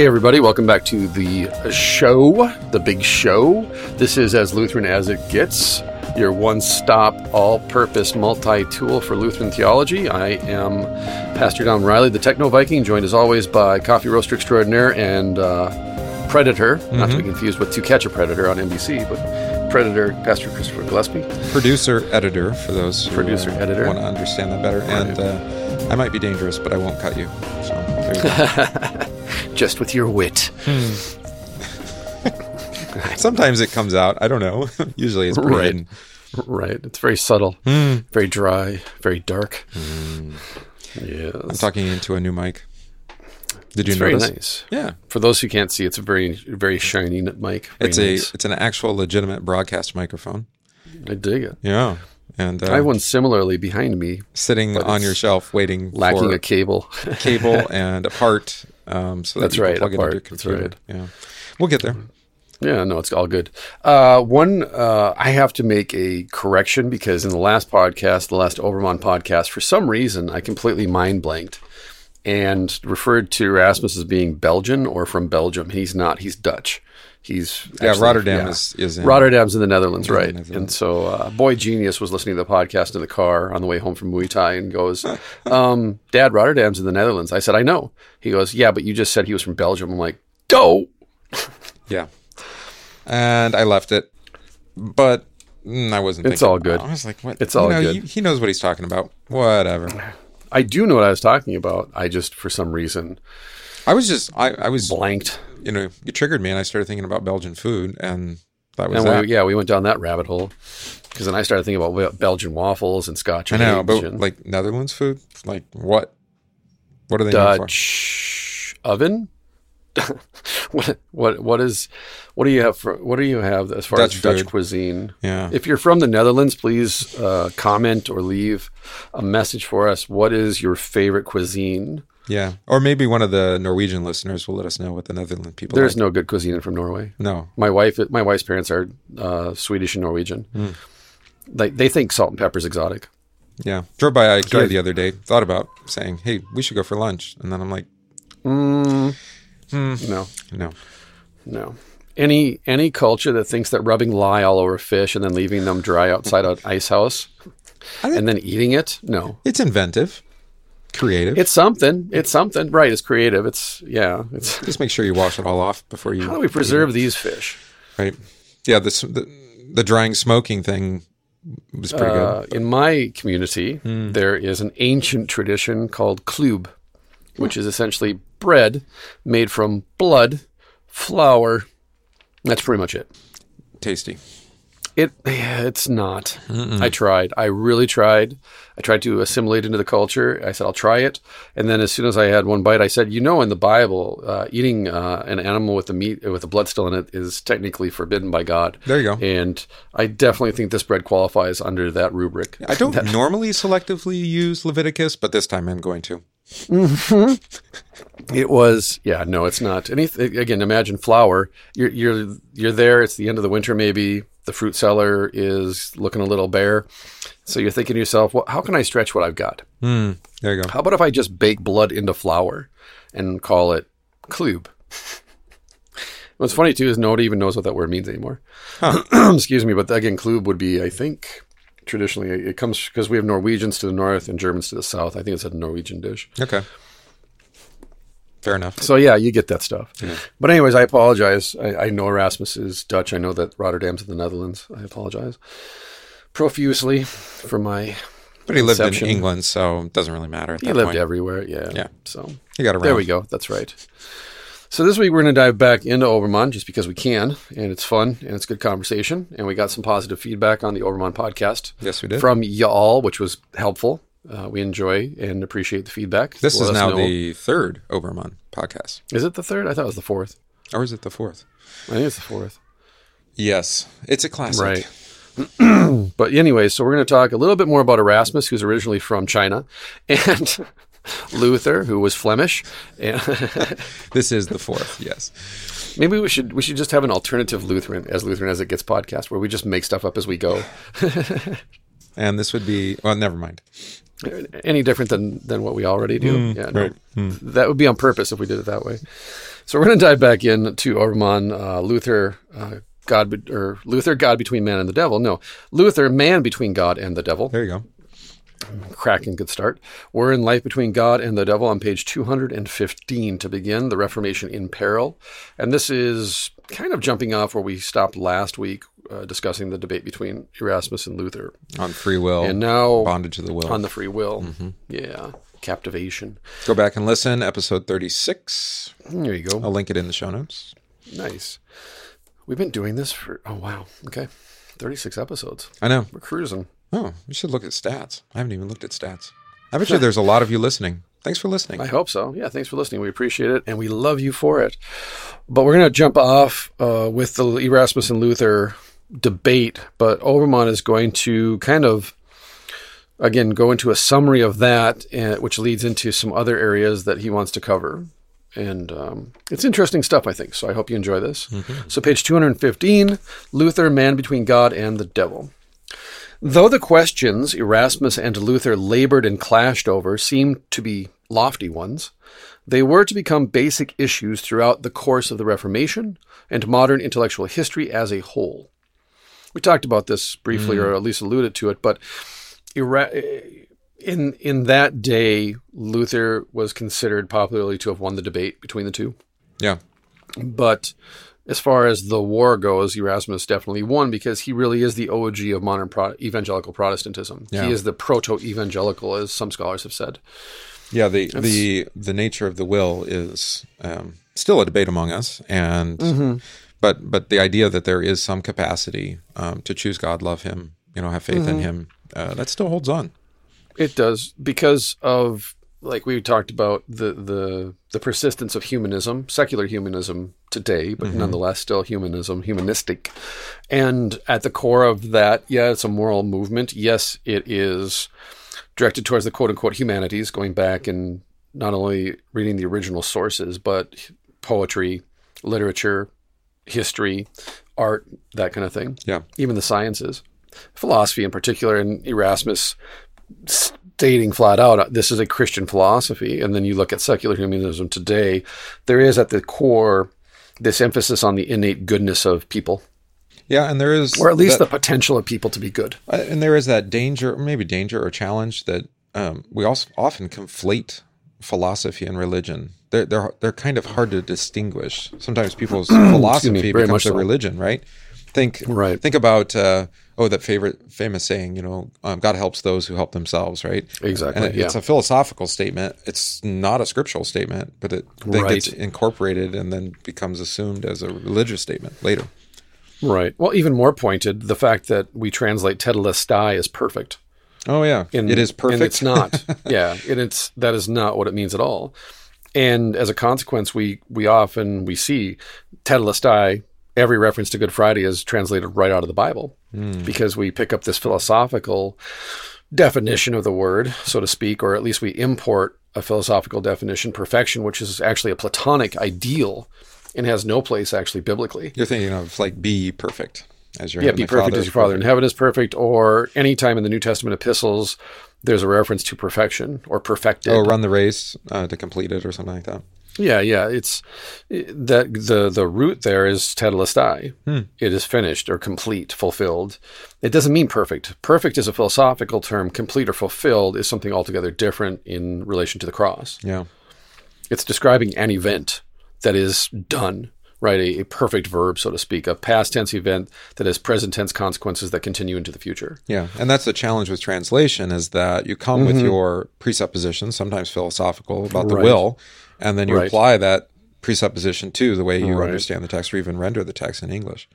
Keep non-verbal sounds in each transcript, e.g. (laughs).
Hey, everybody, welcome back to the show, the big show. This is As Lutheran as It Gets, your one stop, all purpose multi tool for Lutheran theology. I am Pastor Don Riley, the Techno Viking, joined as always by Coffee Roaster Extraordinaire and uh, Predator, not to be confused with To Catch a Predator on NBC, but Predator, Pastor Christopher Gillespie. producer editor for those who Producer, editor. want to understand that better and uh, i might be dangerous but i won't cut you so there you go. (laughs) Just with your wit. Hmm. (laughs) sometimes it comes out i don't know (laughs) usually it's pretty Right. hidden. Right. It's very subtle, hmm. very dry, very dark. Hmm. Yes. i'm talking into a new mic did you It's very notice nice. yeah For those who can't see, it's a very, very shiny mic. Very it's nice. a it's an actual legitimate broadcast microphone I dig it. yeah and uh, I have uh, one similarly behind me, sitting on your shelf waiting lacking a cable. cable (laughs) and a part um, so that That's right, plug it into part. your That's right. yeah we'll get there yeah, no, it's all good. Uh, one, uh, I have to make a correction because in the last podcast, the last Oberman podcast, for some reason, I completely mind blanked and referred to Erasmus as being Belgian or from Belgium. He's not. He's Dutch. He's yeah actually- rotterdam yeah. is is in Rotterdam's in the Netherlands, in the right? Netherlands. And so, uh, Boy Genius was listening to the podcast in the car on the way home from Muay Thai and goes, um, (laughs) "Dad, Rotterdam's in the Netherlands." I said, "I know." He goes, "Yeah, but you just said he was from Belgium." I'm like, "Doh." (laughs) Yeah. And I left it, but mm, I wasn't. It's thinking- all good. I was like, "What?" It's You all know, good. you- he knows what he's talking about. Whatever. I do know what I was talking about. I just, for some reason, I was just, I, I was, blanked. You know, you triggered me, and I started thinking about Belgian food, and that was And that. we, yeah, we went down that rabbit hole because then I started thinking about Belgian waffles and Scotch. I know, but and like Netherlands food, like what? What are they? Dutch oven. (laughs) what what what is what do you have for what do you have as far Dutch as Dutch food. cuisine? Yeah. If you're from the Netherlands, please uh, comment or leave a message for us. What is your favorite cuisine? Yeah, or maybe one of the Norwegian listeners will let us know what the Netherlands people. There's like. no good cuisine from Norway. no. My wife, my wife's parents are uh, Swedish and Norwegian. Hmm. They they think salt and pepper is exotic. Yeah, drove by IKEA the other day. Thought about saying, "Hey, we should go for lunch," and then I'm like, No, "No." no. Any any culture that thinks that rubbing lye all over fish and then leaving them dry outside an ice house and then eating it, no. It's inventive, creative. It's something. It's something. Right. It's creative. It's yeah. It's Just make sure you wash it all off before you. how do we preserve these fish? Right. Yeah. The the, the drying smoking thing was pretty Uh, good. in my community, Hmm. there is an ancient tradition called klub, which is essentially bread made from blood, flour. That's pretty much it. Tasty. It it's not. I tried. I really tried. I tried to assimilate into the culture. I said I'll try it, and then as soon as I had one bite, I said, you know, in the Bible, uh, eating uh, an animal with the meat with the blood still in it is technically forbidden by God. There you go. And I definitely think this bread qualifies under that rubric. I don't normally selectively use Leviticus, but this time I'm going to. (laughs) It was, yeah, no, it's not. Anything again? Imagine flour. You're you're you're there. It's the end of the winter. Maybe the fruit seller is looking a little bare. So you're thinking to yourself, well, how can I stretch what I've got? Hmm, there you go. How about if I just bake blood into flour and call it klub? (laughs) What's funny too is nobody even knows what that word means anymore. (clears throat) Excuse me, but again, klub would be, I think, traditionally it comes because we have Norwegians to the north and Germans to the south. I think it's a Norwegian dish. Okay. Fair enough. So yeah, you get that stuff. But anyways, I apologize. I, I know Erasmus is Dutch. I know that Rotterdam's in the Netherlands. I apologize profusely for my. But he lived Inception. in England, so it doesn't really matter at He lived point. everywhere. Yeah. Yeah. So He got around. there we go. That's right. So this week we're going to dive back into Oberman just because we can, and it's fun and it's good conversation, and we got some positive feedback on the Oberman podcast Yes, we did. from y'all, which was helpful. Uh, we enjoy and appreciate the feedback. this Let is now know- the third Oberman podcast. Is it the third? I thought it was the fourth. Or is it the fourth? I think it's the fourth. Yes. It's a classic. Right. (clears throat) But anyway, so we're going to talk a little bit more about Erasmus, who's originally from China, (laughs) and Luther, who was Flemish. And (laughs) This is the fourth, yes. maybe we should we should just have an alternative Lutheran as Lutheran as it gets podcast, where we just make stuff up as we go. (laughs) And this would be, well, never mind. Any different than than what we already do? yeah, no. right. that would be on purpose if we did it that way. So we're going to dive back in to Oberman, uh, Luther, uh, God, be- or Luther, God between man and the devil. No, Luther, man between God and the devil. There you go. Cracking good start. We're in Life Between God and the Devil on page 215 to begin, The Reformation in Peril. And this is kind of jumping off where we stopped last week uh, discussing the debate between Erasmus and Luther. On free will. And now bondage of the will. on the free will. Yeah. Captivation. Go back and listen. Episode 36. There you go. I'll link it in the show notes. Nice. We've been doing this for, oh, wow. Okay. 36 episodes. I know. We're cruising. Oh, you should look at stats. I haven't even looked at stats. I bet you there's a lot of you listening. Thanks for listening. I hope so. Yeah, thanks for listening. We appreciate it, and we love you for it. But we're going to jump off uh, with the Erasmus and Luther debate. But Oberman is going to kind of, again, go into a summary of that, uh, which leads into some other areas that he wants to cover. And um, it's interesting stuff, I think. So I hope you enjoy this. So, page 215 Luther, Man Between God and the Devil. Though the questions Erasmus and Luther labored and clashed over seemed to be lofty ones, they were to become basic issues throughout the course of the Reformation and modern intellectual history as a whole. We talked about this briefly, or at least alluded to it, but in in that day, Luther was considered popularly to have won the debate between the two. Yeah. But as far as the war goes, Erasmus definitely won because he really is the OG of modern pro- evangelical Protestantism. Yeah. He is the proto-evangelical, as some scholars have said. Yeah, the the the nature of the will is um, still a debate among us, and Mm-hmm. But but the idea that there is some capacity um, to choose God, love Him, you know, have faith Mm-hmm. in Him, uh, that still holds on. It does because of like we talked about the the the persistence of humanism, secular humanism today, but nonetheless still humanism, humanistic. And at the core of that, yeah, it's a moral movement. Yes, it is directed towards the quote unquote humanities, going back and not only reading the original sources, but poetry, literature, history, art, that kind of thing Yeah, even the sciences, philosophy in particular, and Erasmus stating flat out, this is a Christian philosophy. And then you look at secular humanism today, there is at the core this emphasis on the innate goodness of people, yeah, and there is, or at least that- the potential of people to be good. Uh, and there is that danger, maybe danger or challenge that um, we also often conflate philosophy and religion. They're they're they're kind of hard to distinguish. Sometimes (clears throat) people's philosophy very becomes their so. religion, right? Think Right. Think about uh, oh that favorite famous saying, you know, um, God helps those who help themselves, right? Exactly, it- it's a philosophical statement. It's not a scriptural statement, but it then Right. gets incorporated and then becomes assumed as a religious statement later. Right. Well, even more pointed, the fact that we translate tetelestai as perfect. Oh yeah, in- it is perfect. and it's not. (laughs) yeah, and it's that is not what it means at all. And as a consequence, we we often we see tetelestai. Every reference to Good Friday is translated right out of the Bible hmm. because we pick up this philosophical definition of the word, so to speak, or at least we import a philosophical definition, perfection, which is actually a Platonic ideal and has no place actually biblically. You're thinking of like be perfect as your Yeah, be perfect as your Father perfect. in heaven is perfect, or anytime in the New Testament epistles, there's a reference to perfection or perfected. Oh, run the race uh, to complete it or something like that. Yeah, yeah. It's that the the root there is tetelestai. It is finished or complete, fulfilled. It doesn't mean perfect. Perfect is a philosophical term. Complete or fulfilled is something altogether different in relation to the cross. Yeah. It's describing an event that is done, right? A, a perfect verb, so to speak, a past tense event that has present tense consequences that continue into the future. Yeah. And that's the challenge with translation is that you come with your presuppositions, sometimes philosophical, about the Mm-hmm. Right. will, and then you Right. apply that presupposition to the way you Right. understand the text or even render the text in English.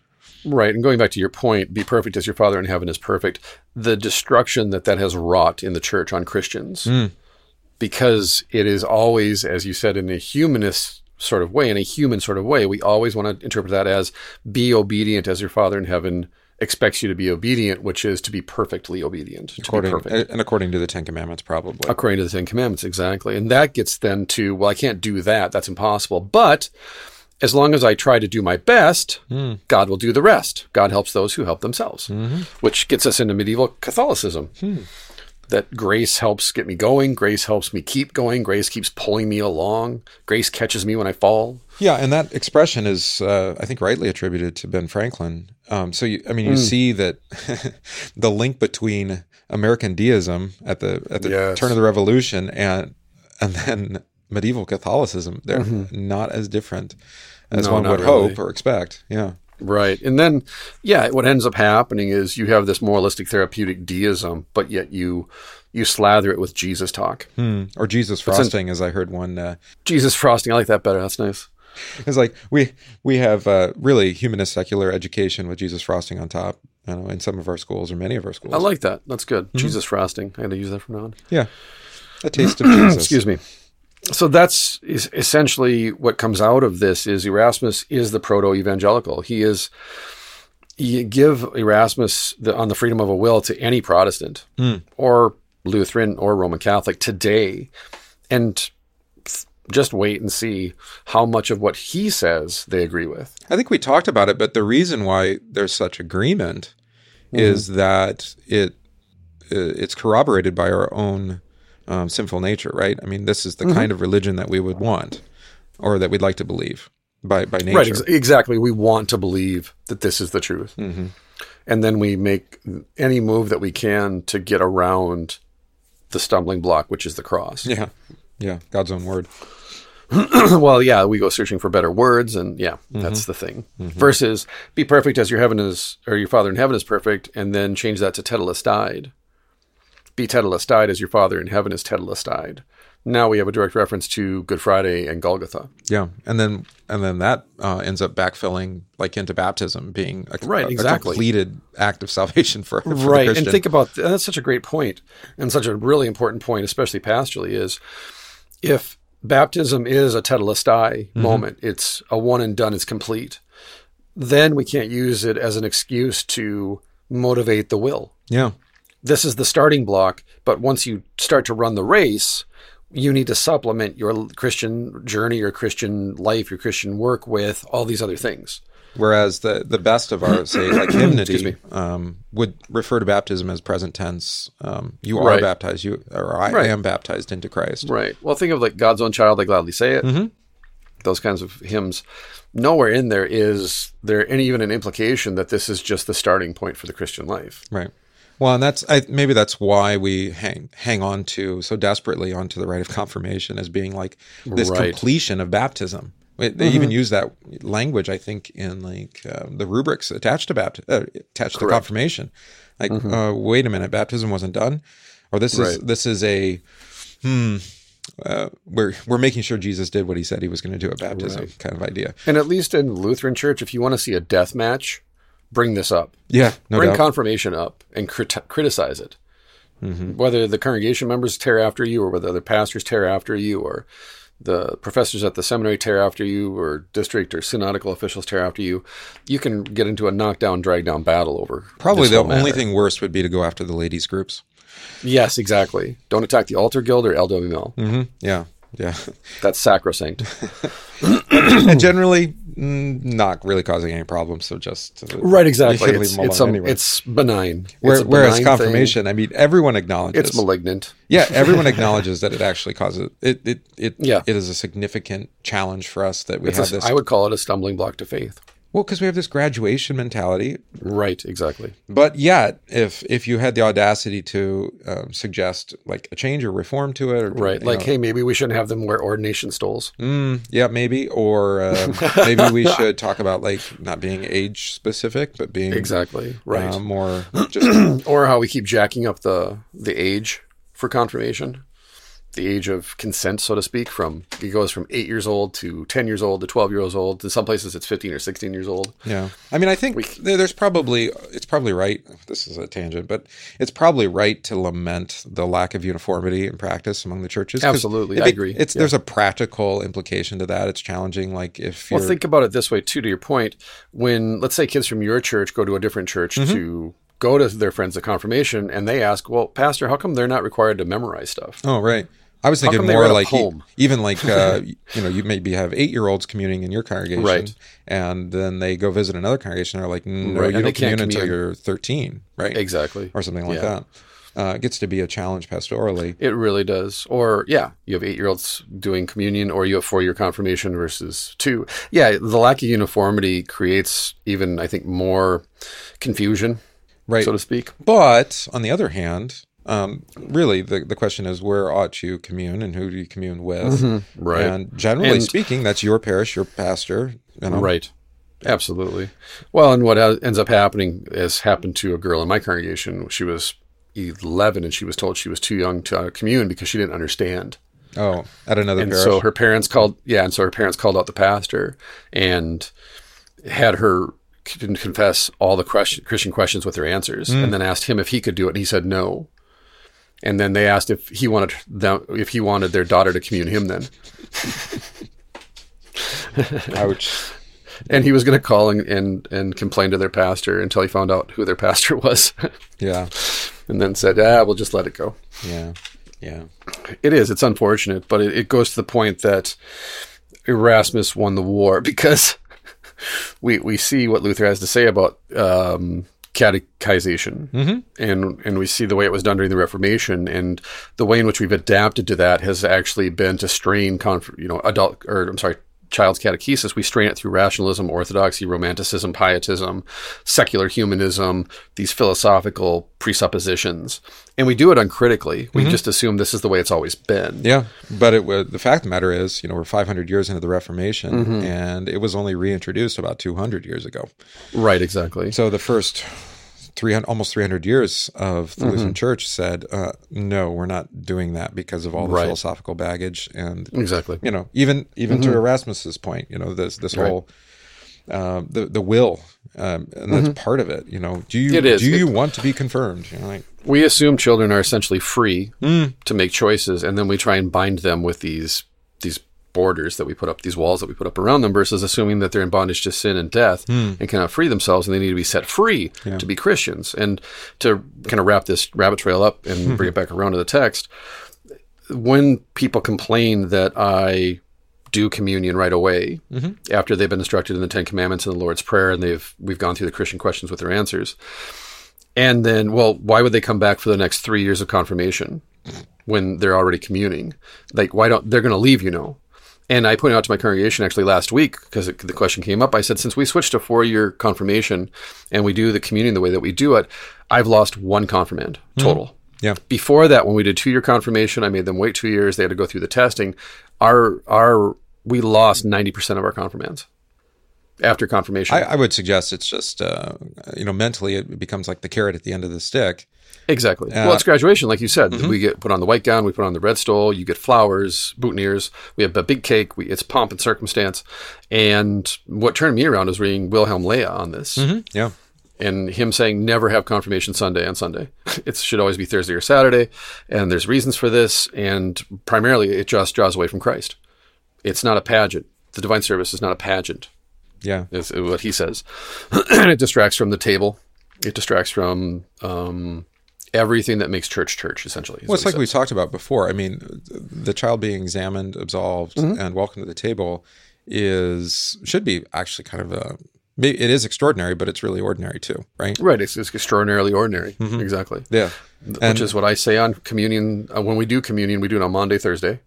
Right. And going back to your point, be perfect as your Father in heaven is perfect. The destruction that that has wrought in the church on Christians, because it is always, as you said, in a humanist sort of way, in a human sort of way, we always want to interpret that as be obedient as your Father in heaven expects you to be obedient, which is to be perfectly obedient, to be According, perfect. and according to the Ten Commandments, probably. according to the Ten Commandments, exactly. And that gets then to, well, I can't do that. That's impossible. But as long as I try to do my best, hmm. God will do the rest. God helps those who help themselves, mm-hmm. which gets us into medieval Catholicism. Hmm. That grace helps get me going, grace helps me keep going, grace keeps pulling me along, grace catches me when I fall. Yeah, and that expression is, uh, I think, rightly attributed to Ben Franklin. Um, so, you, I mean, you Hmm. see that (laughs) the link between American deism at the at the Yes. turn of the Revolution and and then medieval Catholicism, they're not as different as Mm-hmm. No, one would really. hope or expect. Yeah, Right. And then, yeah, what ends up happening is you have this moralistic therapeutic deism, but yet you you slather it with Jesus talk. Hmm. or Jesus frosting, as I heard one. Uh, Jesus frosting, I like that better. That's nice. It's like we we have uh, really humanist secular education with Jesus frosting on top. Know, in some of our schools or many of our schools. I like that. That's good. Jesus frosting. I got to use that from now on. yeah, a taste of Jesus. (clears throat) Excuse me. So that's essentially what comes out of this is Erasmus is the proto-evangelical. He is you give Erasmus the, on the freedom of a will to any Protestant or Lutheran or Roman Catholic today, and just wait and see how much of what he says they agree with. I think we talked about it, but the reason why there's such agreement is that it uh, it's corroborated by our own um, sinful nature, right? I mean, this is the mm-hmm. kind of religion that we would want, or that we'd like to believe by by nature. Right, ex- exactly. We want to believe that this is the truth. Mm-hmm. And then we make any move that we can to get around the stumbling block, which is the cross. Yeah, yeah, God's own word. (clears throat) well, yeah, we go searching for better words, and yeah, mm-hmm. that's the thing. Versus be perfect as your heaven is, or your Father in heaven is perfect, and then change that to tetelestai. Be tetelestai as your Father in heaven is tetelestai. Now we have a direct reference to Good Friday and Golgotha. Yeah, and then and then that uh, ends up backfilling like into baptism being a, Right, a- a exactly. completed act of salvation for, (laughs) for the right and think about that's such a great point and such a really important point especially pastorally is if baptism is a tetelestai Mm-hmm. moment it's a one and done it's complete then we can't use it as an excuse to motivate the will yeah, this is the starting block but once you start to run the race you need to supplement your christian journey your christian life your christian work with all these other things Whereas the the best of our say like (clears throat) hymnody me. um, would refer to baptism as present tense. Um, you are Right. baptized. You or I Right. am baptized into Christ. Right. Well, think of like God's own child, I gladly say it. Mm-hmm. Those kinds of hymns. Nowhere in there is there any even an implication that this is just the starting point for the Christian life. Right. Well, and that's I, maybe that's why we hang hang on to so desperately onto the rite of confirmation as being like this Right. Mm-hmm. completion of baptism. They even use that language, I think, in like uh, the rubrics attached to baptism, uh, attached to confirmation. Like, uh, wait a minute, baptism wasn't done, or this is Mm-hmm. Right. this is a hmm. Uh, we're we're making sure Jesus did what he said he was going to do at baptism, kind of idea. And at least in Lutheran Church, if you want to see a death match, bring this up. Yeah, no bring doubt. confirmation up and crit- criticize it. Mm-hmm. Whether the congregation members tear after you, or whether the pastors tear after you, or the professors at the seminary tear after you, or district or synodical officials tear after you, you can get into a knockdown, drag down battle over. Probably the only matter. thing worse would be to go after the ladies groups. Yes, exactly. Don't attack the Altar Guild or LWML. hmm Yeah, yeah. That's sacrosanct. (coughs) and generally not really causing any problems. So just uh, right, exactly. you can leave It's, it's, um, anyway. it's benign. Where- it's a whereas benign confirmation, I mean, everyone acknowledges. it's malignant. yeah, everyone acknowledges that it actually causes it. It it Yeah. it is a significant challenge for us that we It's have a- this. I would call it a stumbling block to faith. Well, because we have this graduation mentality. Right, exactly. But yet, if if you had the audacity to um, suggest like a change or reform to it, or, Right. Like, know, hey, maybe we shouldn't have them wear ordination stoles. Mm, yeah, maybe, or um, (laughs) maybe we should talk about like not being age specific, but being Exactly. Right. uh, more (clears throat) just or how we keep jacking up the the age for confirmation. The age of consent, so to speak, from it goes from eight years old to ten years old to twelve years old. In some places, it's fifteen or sixteen years old. yeah. I mean, I think there- there's probably it's probably right. This is a tangent, but it's probably right to lament the lack of uniformity in practice among the churches. Absolutely, it I agree. It's there's a practical implication to that. It's challenging. Like if Well, think about it this way too. To your point, when let's say kids from your church go to a different church Mm-hmm. to go to their friends at confirmation, and they ask, "Well, Pastor, how come they're not required to memorize stuff?" Oh, right. I was thinking more like e- (laughs) even like uh, you know you maybe have eight year olds communing in your congregation, Right. And then they go visit another congregation. They're like, no, Right, you and don't commune can't until commune. you're thirteen, right? Exactly. or something like Yeah. that. uh, gets to be a challenge pastorally. It really does. Or yeah, you have eight year olds doing communion, or you have four year confirmation versus two. Yeah, the lack of uniformity creates even I think more confusion, Right. so to speak. But on the other hand, um, really, the, the question is where ought you commune and who do you commune with? Mm-hmm. Right. And generally And- speaking, that's your parish, your pastor. You know? Right. Absolutely. Well, and what ha- ends up happening has happened to a girl in my congregation. She was 11 and she was told she was too young to uh, commune because she didn't understand. Oh, at another And parish. so her parents called, yeah, and so her parents called out the pastor and had her confess all the question, Christian questions with her answers, and then asked him if he could do it, and he said no. And then they asked if he wanted them, if he wanted their daughter to commune him. Then, (laughs) Ouch. and he was going to call and, and and complain to their pastor until he found out who their pastor (laughs) was, Yeah. and then said, "Ah, we'll just let it go." Yeah. Yeah. It is. It's unfortunate, but it, it goes to the point that Erasmus won the war (laughs) because we we see what Luther has to say about um, catechization, mm-hmm. and and we see the way it was done during the Reformation, and the way in which we've adapted to that has actually been to strain, conf- you know, adult or I'm sorry. Child's catechesis, we strain it through rationalism, orthodoxy, romanticism, pietism, secular humanism, these philosophical presuppositions. And we do it uncritically. We just assume this is the way it's always been. Yeah, but it was the fact of the matter is, you know, we're 500 years into the Reformation, Mm-hmm. and it was only reintroduced about 200 years ago. Right, exactly. So the first 300, almost 300 years of the Mm-hmm. Lutheran Church said, uh, no, we're not doing that because of all the Right. philosophical baggage, and Exactly. you know, even even to Erasmus's point, you know, this this Mm-hmm. Right. whole uh, the the will, um, and that's part of it. You know, do you Mm-hmm. Do you want to be confirmed? You know, like, We assume children are essentially free Mm. to make choices, and then we try and bind them with these these borders that we put up, these walls that we put up around them, versus assuming that they're in bondage to sin and death Hmm. and cannot free themselves, and they need to be set free to be Christians. And to kind of wrap this rabbit trail up and bring it back around to the text, when people complain that I do communion right away after they've been instructed in the Ten Commandments and the Lord's Prayer, and they've we've gone through the Christian questions with their answers. And then, well, why would they come back for the next three years of confirmation when they're already communing? Like, why don't they're going to leave? You know. And I pointed out to my congregation actually last week because the question came up. I said, since we switched to four year confirmation and we do the communion the way that we do it, I've lost one confirmand hmm. total. yeah, Before that, when we did two year confirmation, I made them wait two years. They had to go through the testing. Our our we lost ninety percent of our confirmands after confirmation. I, I would suggest it's just uh, you know mentally it becomes like the carrot at the end of the stick. Exactly. Uh, well, it's graduation, like you said. Mm-hmm. We get put on the white gown, we put on the red stole. You get flowers, boutonnieres. We have a big cake. We, it's pomp and circumstance. And what turned me around was reading Wilhelm Löhe on this, mm-hmm. Yeah, and him saying never have confirmation Sunday on Sunday. (laughs) it should always be Thursday or Saturday, and there's reasons for this. And primarily, it just draws away from Christ. It's not a pageant. The divine service is not a pageant yeah, is what he says. (clears throat) and it distracts from the table. It distracts from um, everything that makes church church, essentially. Well, it's like he we talked about before. I mean, the child being examined, absolved, Mm-hmm. and welcome to the table is should be actually kind of a. It is extraordinary, but it's really ordinary too, right? Right. It's, it's extraordinarily ordinary. Mm-hmm. Exactly. Yeah, Which is what I say on communion. Uh, when we do communion, we do it on Monday, Thursday.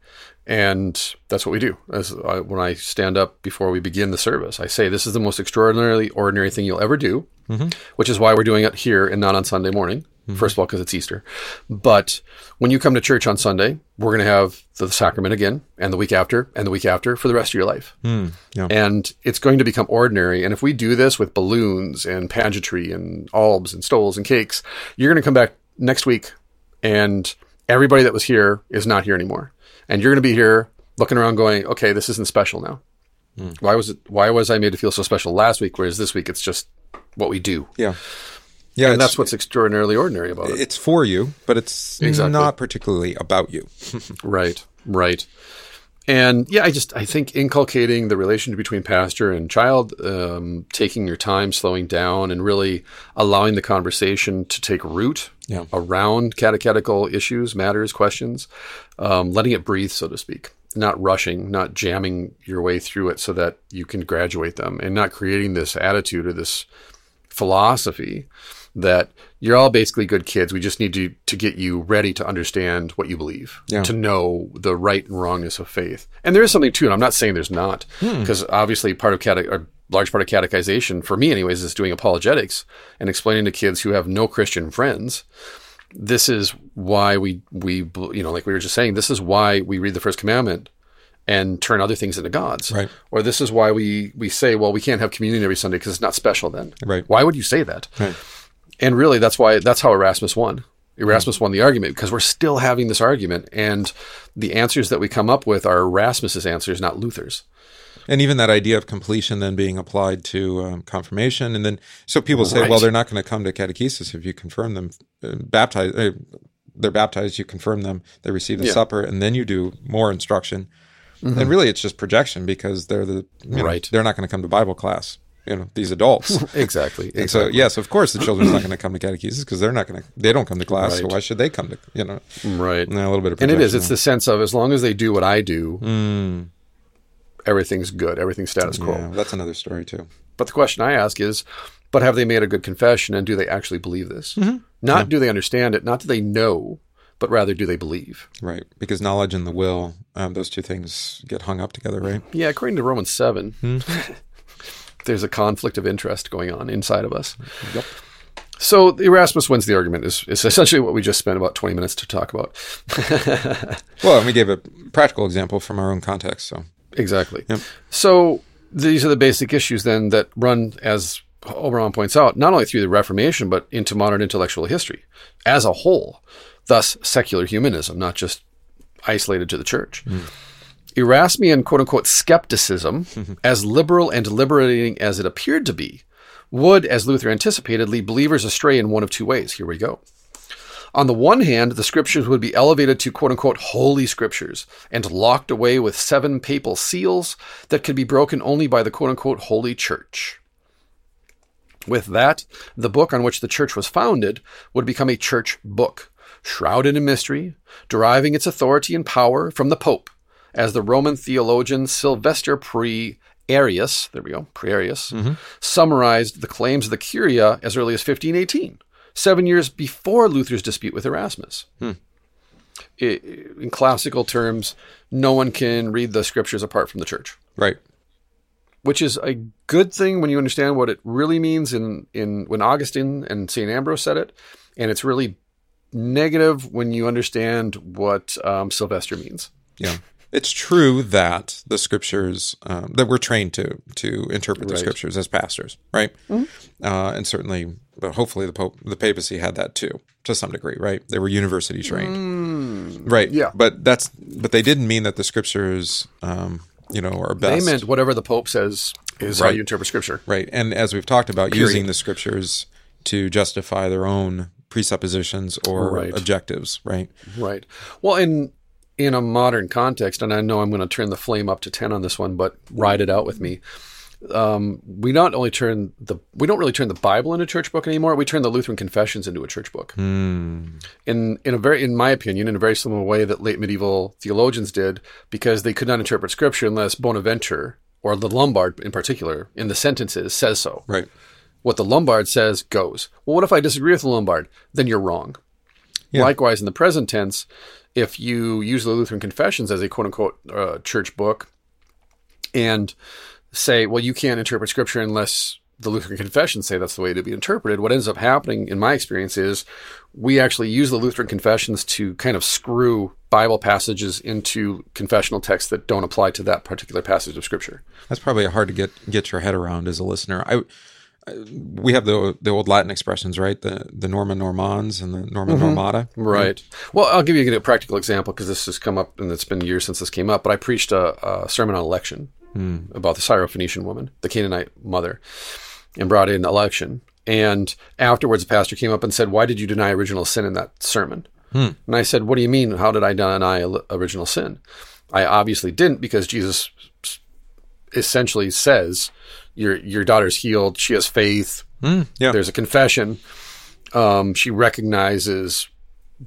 And that's what we do. As I, when I stand up before we begin the service, I say, This is the most extraordinarily ordinary thing you'll ever do, mm-hmm. which is why we're doing it here and not on Sunday morning. Mm-hmm. First of all, because it's Easter. But when you come to church on Sunday, we're going to have the sacrament again, and the week after, and the week after for the rest of your life. Hmm, yeah. And it's going to become ordinary. And if we do this with balloons and pageantry and albs and stoles and cakes, you're going to come back next week and everybody that was here is not here anymore. And you're going to be here looking around going, okay, this isn't special now. Hmm. Why was it, why was I made to feel so special last week? Whereas this week it's just what we do. yeah, yeah. And that's what's extraordinarily ordinary about it. it's for you, but it's Exactly. not particularly about you. (laughs) Right, right. And yeah, I just I think inculcating the relationship between pastor and child, um, taking your time, slowing down, and really allowing the conversation to take root Yeah. around catechetical issues, matters, questions, um, letting it breathe, so to speak. Not rushing, not jamming your way through it so that you can graduate them, and not creating this attitude or this philosophy that you're all basically good kids. We just need to to get you ready to understand what you believe, Yeah. to know the right and wrongness of faith. And there is something to it. I'm not saying there's not, hmm. because obviously part of cate- a large part of catechization for me, anyways, is doing apologetics and explaining to kids who have no Christian friends. This is why we we you know like we were just saying. This is why we read the first commandment and turn other things into gods. Right. Or this is why we we say, well, we can't have communion every Sunday because it's not special then. Right. Why would you say that? Right. And really, that's why that's how Erasmus won. Erasmus won the argument because we're still having this argument, and the answers that we come up with are Erasmus's answers, not Luther's. And even that idea of completion then being applied to um, confirmation, and then so people say, Right. well, they're not going to come to catechesis if you confirm them, uh, baptize. Uh, they're baptized, you confirm them, they receive the Yeah. supper, and then you do more instruction. And really, it's just projection because they're the you know, Mm-hmm. Right. They're not going to come to Bible class. You know, these adults. (laughs) Exactly. And so yes, of course, the children's not going to come to catechesis because they're not going to. They don't come to class, so why should they come to? You know, right. a little bit of And it is. It's the sense of as long as they do what I do, Mm. everything's good. Everything's status quo. Yeah, that's another story too. But the question I ask is, but have they made a good confession and do they actually believe this? Mm-hmm. Not do they understand it, not do they know, but rather do they believe? Right, because knowledge and the will, um, those two things get hung up together, right? Yeah, according to Romans 7, Hmm. (laughs) there's a conflict of interest going on inside of us. Mm-hmm. Yep. So Erasmus wins the argument is, is essentially what we just spent about 20 minutes to talk about. (laughs) Well, and we gave a practical example from our own context, so Exactly. Yep. So these are the basic issues then that run, as Oberman points out, not only through the Reformation, but into modern intellectual history as a whole. Thus, secular humanism, not just isolated to the church. Hmm. Erasmian quote unquote skepticism, (laughs) as liberal and liberating as it appeared to be, would, as Luther anticipated, lead believers astray in one of two ways. Here we go. On the one hand, the scriptures would be elevated to quote unquote holy scriptures and locked away with seven papal seals that could be broken only by the quote unquote holy church. With that, the book on which the church was founded would become a church book, shrouded in mystery, deriving its authority and power from the Pope, as the Roman theologian Sylvester Pre Arius, there we go, Prierias, summarized the claims of the Curia as early as 1518, seven years before Luther's dispute with Erasmus. I- in classical terms, no one can read the scriptures apart from the church right. which is a good thing when you understand what it really means in, in when Augustine and St. Ambrose said it. And it's really negative when you understand what um, Sylvester means. Yeah, it's true that the scriptures um, that we're trained to to interpret the scriptures as pastors, right? Uh, and certainly, but hopefully, the Pope, the papacy had that too to some degree, right? They were university trained, right? yeah. but that's but they didn't mean that the scriptures, um, you know, are best. They meant whatever the Pope says is how Right. you interpret scripture. Right. And as we've talked about, Period. using the scriptures to justify their own presuppositions or Right. objectives, right? Right. Well, in in a modern context, and I know I'm going to turn the flame up to ten on this one, but ride it out with me. Um, we not only turn the we don't really turn the Bible into a church book anymore. We turn the Lutheran Confessions into a church book. In in a very, in my opinion, in a very similar way that late medieval theologians did, because they could not interpret Scripture unless Bonaventure or the Lombard, in particular, in the sentences says so. Right. What the Lombard says goes. Well, what if I disagree with the Lombard? Then you're wrong. Yeah. Likewise, in the present tense, if you use the Lutheran Confessions as a quote unquote uh, church book and say, well, you can't interpret Scripture unless the Lutheran Confessions say that's the way to be interpreted, what ends up happening, in my experience, is we actually use the Lutheran Confessions to kind of screw Bible passages into confessional texts that don't apply to that particular passage of Scripture. That's probably hard to get get your head around as a listener. I, we have the the old Latin expressions, right? The the Norma Normans and the Norma mm-hmm. Normata. Right. Well, I'll give you a practical example because this has come up and it's been years since this came up. But I preached a, a sermon on election hmm. about the Syrophoenician woman, the Canaanite mother, and brought in election. And afterwards, the pastor came up and said, "Why did you deny original sin in that sermon?" Hmm. And I said, "What do you mean? How did I deny original sin? I obviously didn't because Jesus essentially says." Your, your daughter's healed. She has faith. Yeah. There's a confession. Um, she recognizes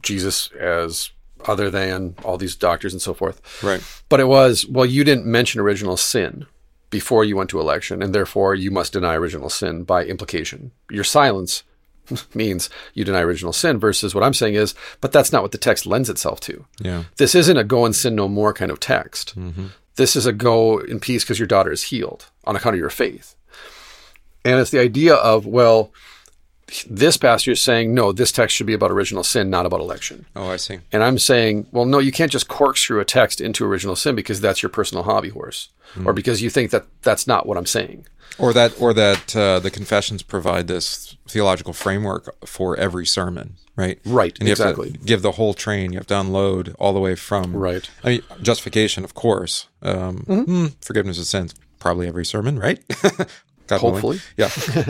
Jesus as other than all these doctors and so forth. Right. But it was, well, you didn't mention original sin before you went to election, and therefore you must deny original sin by implication. Your silence (laughs) means you deny original sin versus what I'm saying is, but that's not what the text lends itself to. Yeah. This isn't a go and sin no more kind of text. Mm-hmm. This is a go in peace because your daughter is healed on account of your faith. And it's the idea of, well, this pastor is saying, no, this text should be about original sin, not about election. Oh, I see. And I'm saying, well, no, you can't just corkscrew a text into original sin because that's your personal hobby horse, or because you think that that's not what I'm saying. Or that, or that uh, the confessions provide this theological framework for every sermon, right? Right, And you exactly. have to give the whole train. You have to unload all the way from Right. I mean, justification, of course. Um, hmm, forgiveness of sins, probably every sermon, right? (laughs) God willing. Hopefully. yeah.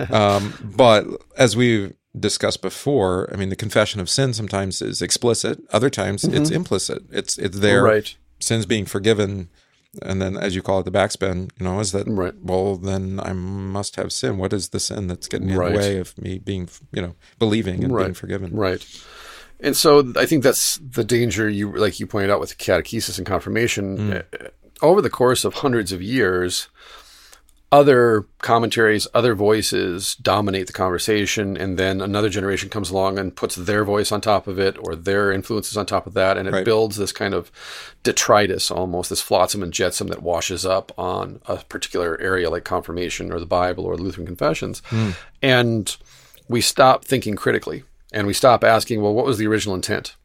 (laughs) um, but as we've discussed before, I mean, the confession of sin sometimes is explicit. Other times it's implicit. It's it's there. Right. Sins being forgiven, and then as you call it, the backspin. You know, is that Right. well? Then I must have sin. What is the sin that's getting in Right. the way of me being, you know, believing and being forgiven? Right. And so I think that's the danger you like you pointed out with catechesis and confirmation. Uh, Over the course of hundreds of years, other commentaries, other voices dominate the conversation, and then another generation comes along and puts their voice on top of it or their influences on top of that, and it Right. builds this kind of detritus almost, this flotsam and jetsam that washes up on a particular area like confirmation or the Bible or Lutheran confessions. Hmm. And we stop thinking critically and we stop asking, well, what was the original intent?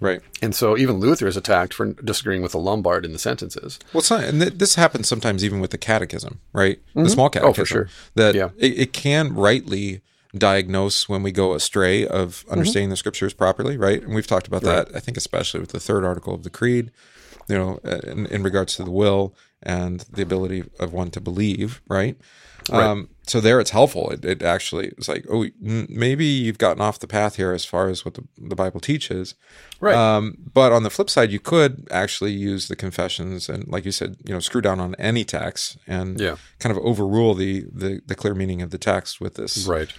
Right. And so even Luther is attacked for disagreeing with the Lombard in the sentences. Well, it's not, and th- this happens sometimes even with the catechism, right? The small catechism. Oh, for sure. That Yeah. it, it can rightly diagnose when we go astray of Mm-hmm. understanding the scriptures properly, right? And we've talked about that, I think, especially with the third article of the Creed, you know, uh, in, in regards to the will and the ability of one to believe, right? Um, so there it's helpful. It, it actually is like, oh, mm, maybe you've gotten off the path here as far as what the, the Bible teaches. Right. Um, but on the flip side, you could actually use the confessions and, like you said, you know, screw down on any text and Yeah. kind of overrule the, the the clear meaning of the text with this, Right.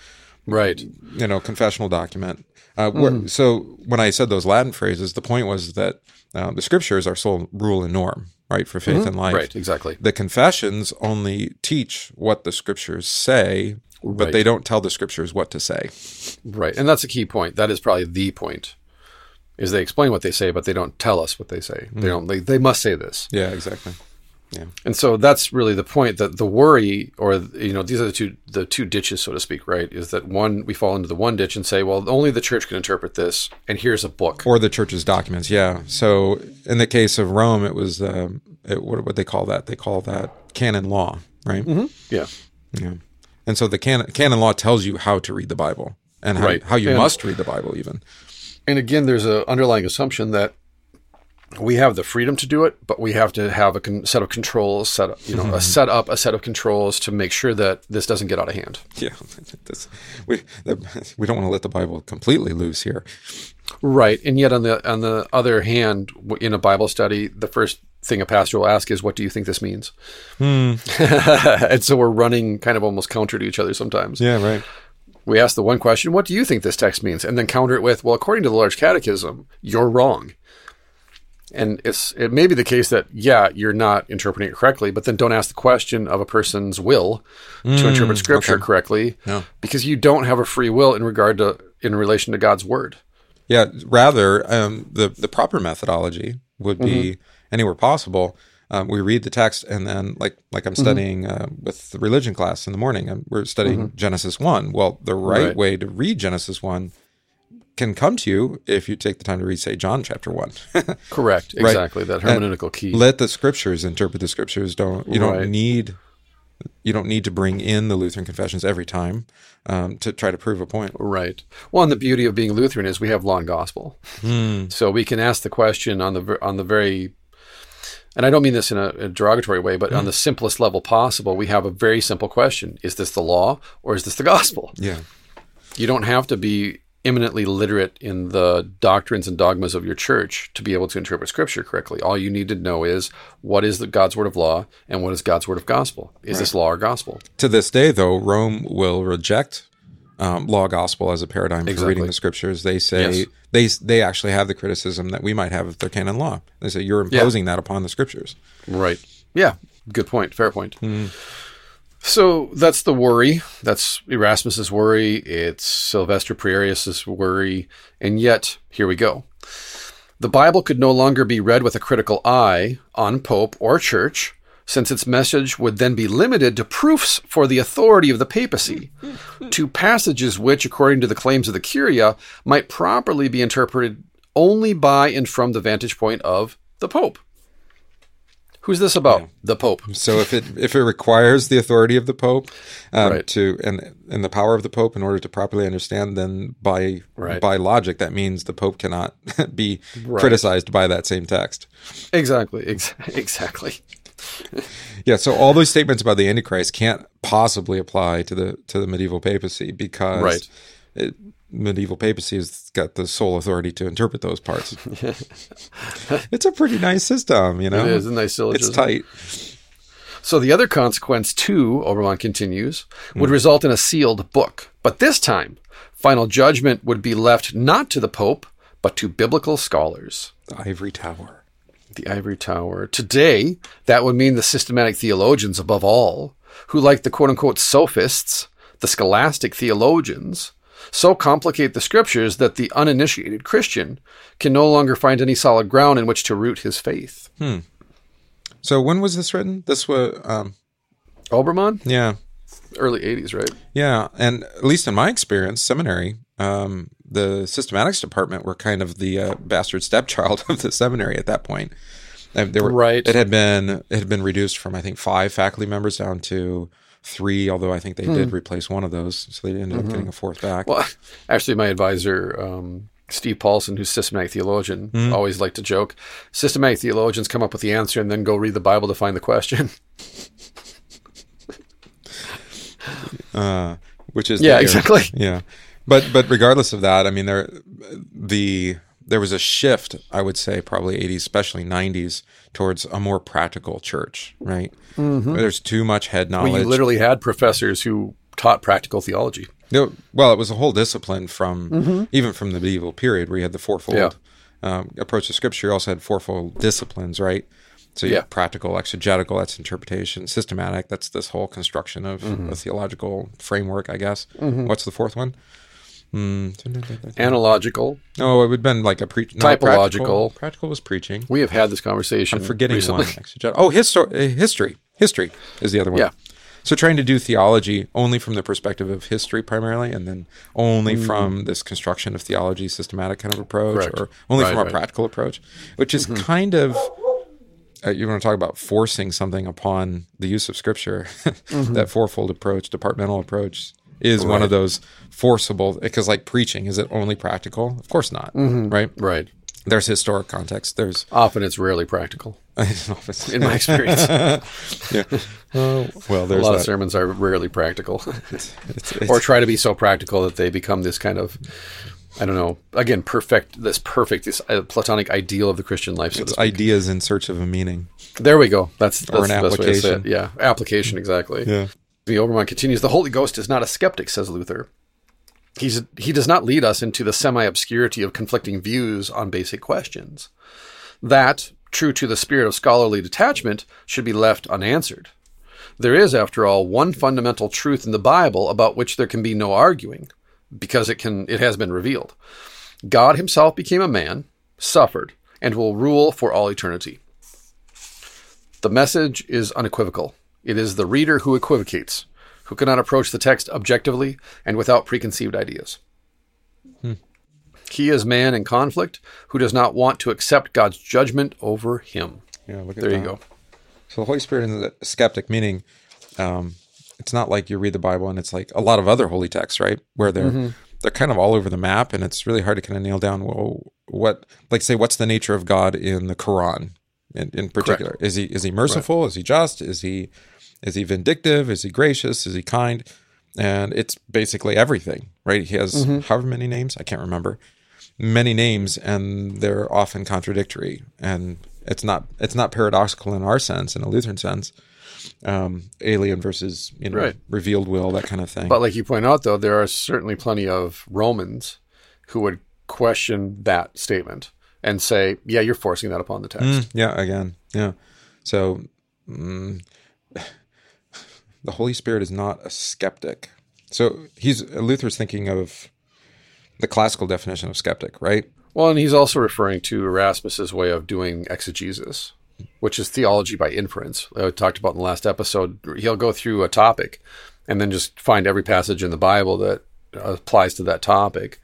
Right. you know, confessional document. Uh, where, so when I said those Latin phrases, the point was that uh, the scriptures are sole rule and norm, right, for faith mm-hmm. and life. Right. Exactly. The confessions only teach what the scriptures say, but Right. they don't tell the scriptures what to say. Right. And that's a key point. That is probably the point. Is they explain what they say, but they don't tell us what they say. They mm-hmm. don't. They, they must say this. Yeah, exactly. And so that's really the point that the worry, or you know, these are the two the two ditches, so to speak, right? Is that one we fall into the one ditch and say, well, only the church can interpret this, and here's a book. or the church's documents. Yeah. So in the case of Rome, it was um, it, what what they call that? They call that canon law, right? yeah. Yeah. And so the canon canon law tells you how to read the Bible and how, Right. how you And- must read the Bible, even. And again, there's an underlying assumption that we have the freedom to do it, but we have to have a con- set of controls, set up, you know, a mm-hmm. set up a set of controls to make sure that this doesn't get out of hand. Yeah. (laughs) This, we we don't want to let the Bible completely loose here. Right. And yet, on the on the other hand, in a Bible study, the first thing a pastor will ask is, "What do you think this means?" Hmm. (laughs) and so we're running kind of almost counter to each other sometimes. Yeah. Right. We ask the one question, "What do you think this text means?" and then counter it with, "Well, according to the Large Catechism, you're wrong." And it's it may be the case that yeah, you're not interpreting it correctly, but then don't ask the question of a person's will to interpret Scripture correctly, No. because you don't have a free will in regard to in relation to God's Word. Yeah, rather, um, the the proper methodology would be anywhere possible. Um, we read the text, and then, like like I'm studying uh, with the religion class in the morning, and we're studying Genesis one. Well, the right, Right. way to read Genesis one can come to you if you take the time to read, say, John chapter one. (laughs) Correct. Exactly. That hermeneutical key. Let the scriptures interpret the scriptures. Don't you Right. don't need you don't need to bring in the Lutheran confessions every time um, to try to prove a point. Right. Well, and the beauty of being Lutheran is we have law and gospel, so we can ask the question on the on the very, and I don't mean this in a, a derogatory way, but on the simplest level possible, we have a very simple question: Is this the law or is this the gospel? Yeah. You don't have to be eminently literate in the doctrines and dogmas of your church to be able to interpret Scripture correctly. All you need to know is what is the God's word of law and what is God's word of gospel. Is this law or gospel? To this day, though, Rome will reject um, law gospel as a paradigm for Exactly. reading the scriptures. They say Yes. they they actually have the criticism that we might have of their canon law. They say you're imposing that upon the scriptures. Right. Yeah. Good point. Fair point. So that's the worry. That's Erasmus's worry. It's Sylvester Prierias's worry. And yet, here we go. The Bible could no longer be read with a critical eye on Pope or Church, since its message would then be limited to proofs for the authority of the papacy, to passages which, according to the claims of the Curia, might properly be interpreted only by and from the vantage point of the Pope. Who's this about? Yeah. The Pope. So if it if it requires the authority of the Pope um, right. to and and the power of the Pope in order to properly understand, then by right. by logic that means the Pope cannot (laughs) be right. criticized by that same text. Exactly. Ex- (laughs) exactly. yeah. So all those statements about the Antichrist can't possibly apply to the to the medieval papacy because right. It, medieval papacy has got the sole authority to interpret those parts. (laughs) it's a pretty nice system, you know. It is a nice syllogism. It's tight. So the other consequence, too, Oberman continues, would mm. result in a sealed book. But this time, final judgment would be left not to the Pope, but to biblical scholars. The ivory tower. The ivory tower. Today, that would mean the systematic theologians above all, who, like the quote unquote sophists, the scholastic theologians, so complicate the scriptures that the uninitiated Christian can no longer find any solid ground in which to root his faith. Hmm. So when was this written? This was um, Oberman. Yeah, early '80s, right? Yeah, and at least in my experience, seminary, um, the systematics department were kind of the uh, bastard stepchild (laughs) of the seminary at that point. And there were right. It had been it had been reduced from I think five faculty members down to three, although I think they hmm. did replace one of those, so they ended mm-hmm. up getting a fourth back. Well, actually, my advisor, um, Steve Paulson, who's systematic theologian, mm-hmm. always liked to joke: systematic theologians come up with the answer and then go read the Bible to find the question. (laughs) uh, which is yeah, exactly. Yeah, but but regardless of that, I mean, there the there was a shift, I would say, probably 80s, especially 90s, towards a more practical church, right? Mm-hmm. There's too much head knowledge. Well, you literally had professors who taught practical theology. No, well, it was a whole discipline from mm-hmm. even from the medieval period where you had the fourfold yeah. um, approach to scripture. You also had fourfold disciplines, right? So you yeah. have practical, exegetical, that's interpretation, systematic, that's this whole construction of mm-hmm. a theological framework, I guess. Mm-hmm. What's the fourth one? Mm. Analogical. Oh, it would have been like a preach. No, Typological. Practical, practical, was preaching. We have had this conversation. I'm forgetting recently. one. Oh, histor- uh, history. History is the other one. Yeah. So trying to do theology only from the perspective of history primarily, and then only mm. from this construction of theology, systematic kind of approach, Correct. or only right, from right. a practical approach, which is mm-hmm. kind of uh, you want to talk about forcing something upon the use of scripture, (laughs) mm-hmm. that fourfold approach, departmental approach, is right. one of those forcible because like preaching is it only practical of course not mm-hmm. right right there's historic context there's (laughs) often it's rarely practical (laughs) in my experience (laughs) yeah uh, well there's a lot that. of sermons are rarely practical it's, it's, it's, or try to be so practical that they become this kind of I don't know. Again, perfect. This perfect, this uh, platonic ideal of the Christian life. So it's ideas in search of a meaning. There we go. That's, that's or an application. Yeah, application exactly. Yeah. The Oberman continues The Holy Ghost is not a skeptic, says Luther. He's, he does not lead us into the semi obscurity of conflicting views on basic questions. That, true to the spirit of scholarly detachment, should be left unanswered. There is, after all, one fundamental truth in the Bible about which there can be no arguing, because it can it has been revealed. God himself became a man, suffered, and will rule for all eternity. The message is unequivocal. It is the reader who equivocates, who cannot approach the text objectively and without preconceived ideas. Hmm. He is man in conflict who does not want to accept God's judgment over him. Yeah, look at there that. you go. So the Holy Spirit is a skeptic, meaning um, it's not like you read the Bible and it's like a lot of other holy texts, right? Where they're mm-hmm. they're kind of all over the map, and it's really hard to kind of nail down. Well, what like say what's the nature of God in the Quran in, in particular? Correct. Is he is he merciful? Right. Is he just? Is he is he vindictive? Is he gracious? Is he kind? And it's basically everything, right? He has mm-hmm. however many names, I can't remember, many names, and they're often contradictory. And it's not it's not paradoxical in our sense, in a Lutheran sense. Um, alien versus you know right. revealed will, that kind of thing. But like you point out, though, there are certainly plenty of Romans who would question that statement and say, "Yeah, you're forcing that upon the text." Mm, yeah, again, yeah. So. Mm, the Holy Spirit is not a skeptic. So he's Luther's thinking of the classical definition of skeptic, right? Well, and he's also referring to Erasmus's way of doing exegesis, which is theology by inference. Uh, I talked about in the last episode. He'll go through a topic and then just find every passage in the Bible that applies to that topic.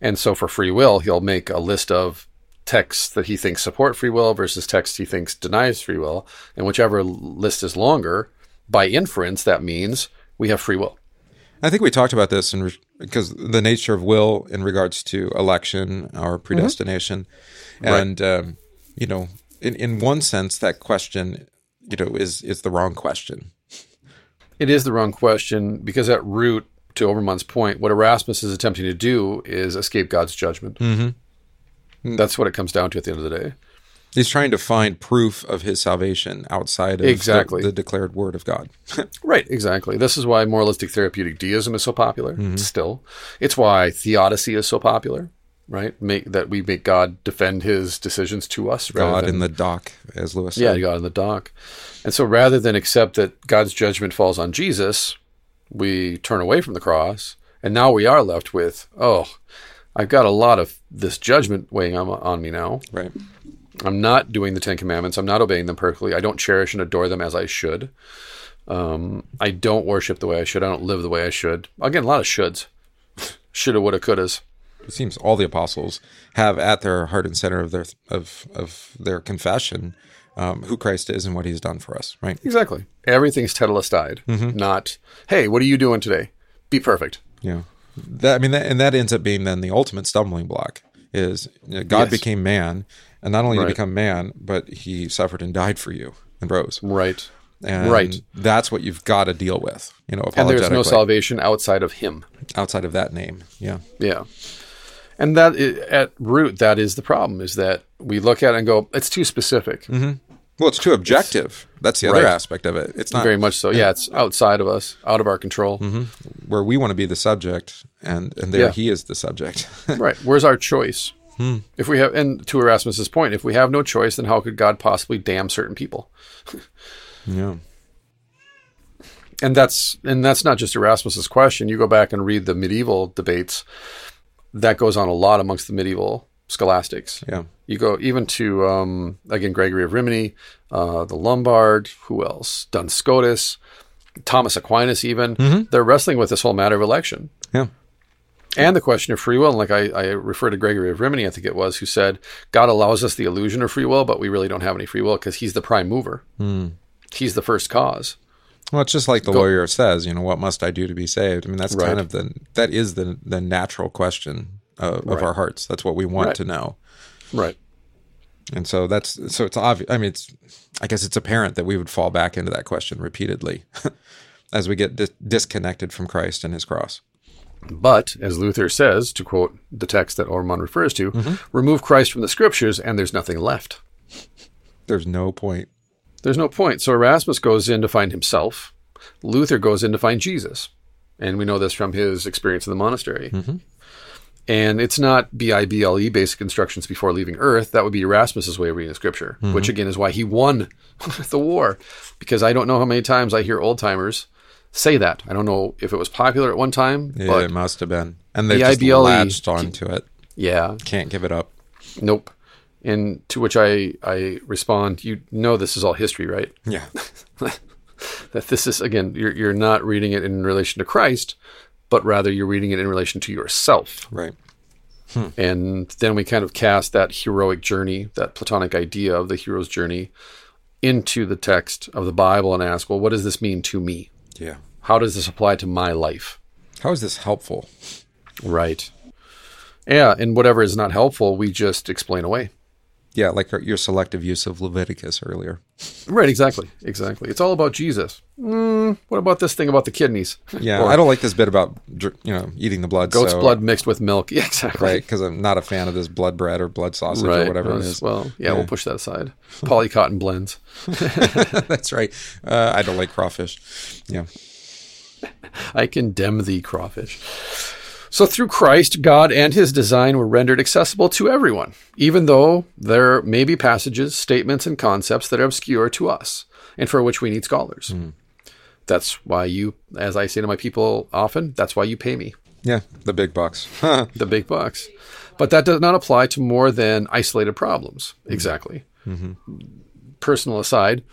And so for free will, he'll make a list of texts that he thinks support free will versus texts he thinks denies free will. And whichever list is longer, by inference, that means we have free will. I think we talked about this in re- because the nature of will in regards to election or predestination, mm-hmm. and right. um, you know, in in one sense, that question, you know, is is the wrong question. It is the wrong question because at root, to Oberman's point, what Erasmus is attempting to do is escape God's judgment. Mm-hmm. That's what it comes down to at the end of the day. He's trying to find proof of his salvation outside of exactly. the, the declared word of God. (laughs) right, exactly. This is why moralistic therapeutic deism is so popular mm-hmm. still. It's why theodicy is so popular, right? Make that we make God defend his decisions to us. God than, in the dock, as Lewis said. Yeah, God in the dock. And so rather than accept that God's judgment falls on Jesus, we turn away from the cross. And now we are left with, oh, I've got a lot of this judgment weighing on, on me now. Right. I'm not doing the Ten Commandments. I'm not obeying them perfectly. I don't cherish and adore them as I should. Um, I don't worship the way I should. I don't live the way I should. Again, a lot of shoulds. (laughs) Shoulda, woulda, couldas. It seems all the apostles have at their heart and center of their of of their confession um, who Christ is and what He's done for us. Right? Exactly. Everything's tetelestai. Mm-hmm. Not, hey, what are you doing today? Be perfect. Yeah. That I mean, that, and that ends up being then the ultimate stumbling block is you know, God yes. became man and not only right. did he become man, but he suffered and died for you and rose. Right. And right. that's what you've got to deal with, you know, And there's no salvation outside of him. Outside of that name. Yeah. Yeah. And that is, at root, that is the problem is that we look at it and go, it's too specific. Mm-hmm. Well, it's too objective. It's, That's the other right. aspect of it. It's not very much so. Yeah, it's outside of us, out of our control. Mm-hmm. Where we want to be the subject, and and there yeah. he is the subject. (laughs) right. Where's our choice? Hmm. If we have, and to Erasmus's point, if we have no choice, then how could God possibly damn certain people? (laughs) yeah. And that's and that's not just Erasmus's question. You go back and read the medieval debates. That goes on a lot amongst the medieval scholastics. Yeah. You go even to um, again Gregory of Rimini, uh, the Lombard. Who else? Duns Scotus, Thomas Aquinas. Even mm-hmm. they're wrestling with this whole matter of election. Yeah and the question of free will. And like I, I refer to Gregory of Rimini, I think it was, who said God allows us the illusion of free will, but we really don't have any free will because He's the prime mover. Mm. He's the first cause. Well, it's just like the Go. lawyer says, you know, what must I do to be saved? I mean, that's right. kind of the that is the the natural question of right. our hearts. That's what we want right. to know. Right. And so that's so it's obvious. I mean, it's I guess it's apparent that we would fall back into that question repeatedly (laughs) as we get dis- disconnected from Christ and His cross. But, as Luther says, to quote the text that Oberman refers to, mm-hmm. remove Christ from the scriptures and there's nothing left. There's no point. There's no point. So Erasmus goes in to find himself. Luther goes in to find Jesus. And we know this from his experience in the monastery. Mm-hmm. And it's not B I B L E basic instructions before leaving Earth. That would be Erasmus's way of reading the scripture, mm-hmm. which again is why he won (laughs) the war. Because I don't know how many times I hear old timers say that. I don't know if it was popular at one time. Yeah, but it must have been. And they just latched onto it. Yeah. Can't give it up. Nope. And to which I, I respond, you know this is all history, right? Yeah. (laughs) that this is again, you're you're not reading it in relation to Christ, but rather you're reading it in relation to yourself. Right. Hmm. And then we kind of cast that heroic journey, that Platonic idea of the hero's journey, into the text of the Bible and ask, well, what does this mean to me? Yeah. How does this apply to my life? How is this helpful? Right. Yeah, and whatever is not helpful, we just explain away. Yeah, like your selective use of Leviticus earlier. Right, exactly. Exactly. It's all about Jesus. Mm, what about this thing about the kidneys? Yeah, or, I don't like this bit about you know eating the blood. Goat's so, blood mixed with milk. (laughs) Yeah, exactly. Right, because I'm not a fan of this blood bread or blood sausage right, or whatever it is. Well, yeah, yeah, we'll push that aside. (laughs) Polycotton blends. (laughs) That's right. Uh, I don't like crawfish. Yeah. I condemn thee, crawfish. So through Christ, God and his design were rendered accessible to everyone, even though there may be passages, statements, and concepts that are obscure to us and for which we need scholars. Mm. That's why you, as I say to my people often, that's why you pay me Yeah, the big bucks. (laughs) the big bucks. But that does not apply to more than isolated problems. Exactly. Personal aside,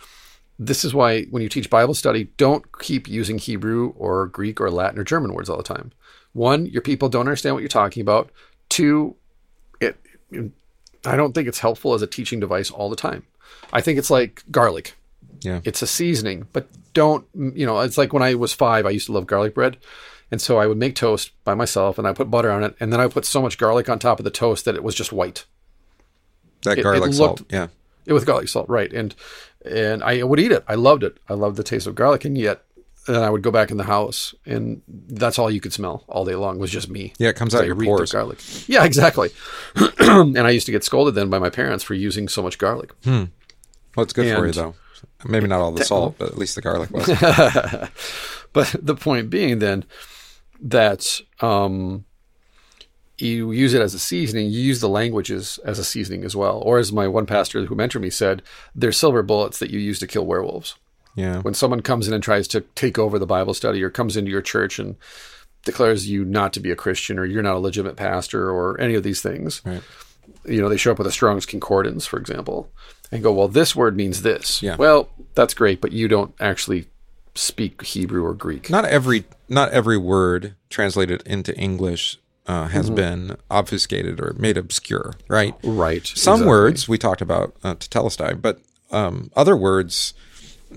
this is why when you teach Bible study, don't keep using Hebrew or Greek or Latin or German words all the time. One, your people don't understand what you're talking about. Two, it, I don't think it's helpful as a teaching device all the time. I think it's like garlic. yeah. It's a seasoning, but don't, you know, it's like when I was five, I used to love garlic bread. And so I would make toast by myself and I put butter on it. And then I put so much garlic on top of the toast that it was just white. that it garlic looked- salt. Yeah. It with garlic salt, right? And and I would eat it. I loved it. I loved the taste of garlic, and yet then I would go back in the house, and that's all you could smell all day long was just me. Yeah, it comes out your pores. garlic. Yeah, exactly. (clears throat) and I used to get scolded then by my parents for using so much garlic. Well, it's good for you though. Maybe not all the salt, but at least the garlic was. (laughs) But the point being then that um, you use it as a seasoning, you use the languages as a seasoning as well. Or as my one pastor who mentored me said, they're silver bullets that you use to kill werewolves. Yeah. When someone comes in and tries to take over the Bible study or comes into your church and declares you not to be a Christian or you're not a legitimate pastor or any of these things, Right. you know, they show up with a Strong's Concordance, for example, and go, well, this word means this. Yeah. Well, that's great, but you don't actually speak Hebrew or Greek. Not every not every word translated into English uh, has Mm-hmm. been obfuscated or made obscure, right? Right. Some exactly. words we talked about uh, tetelestai, but um, other words,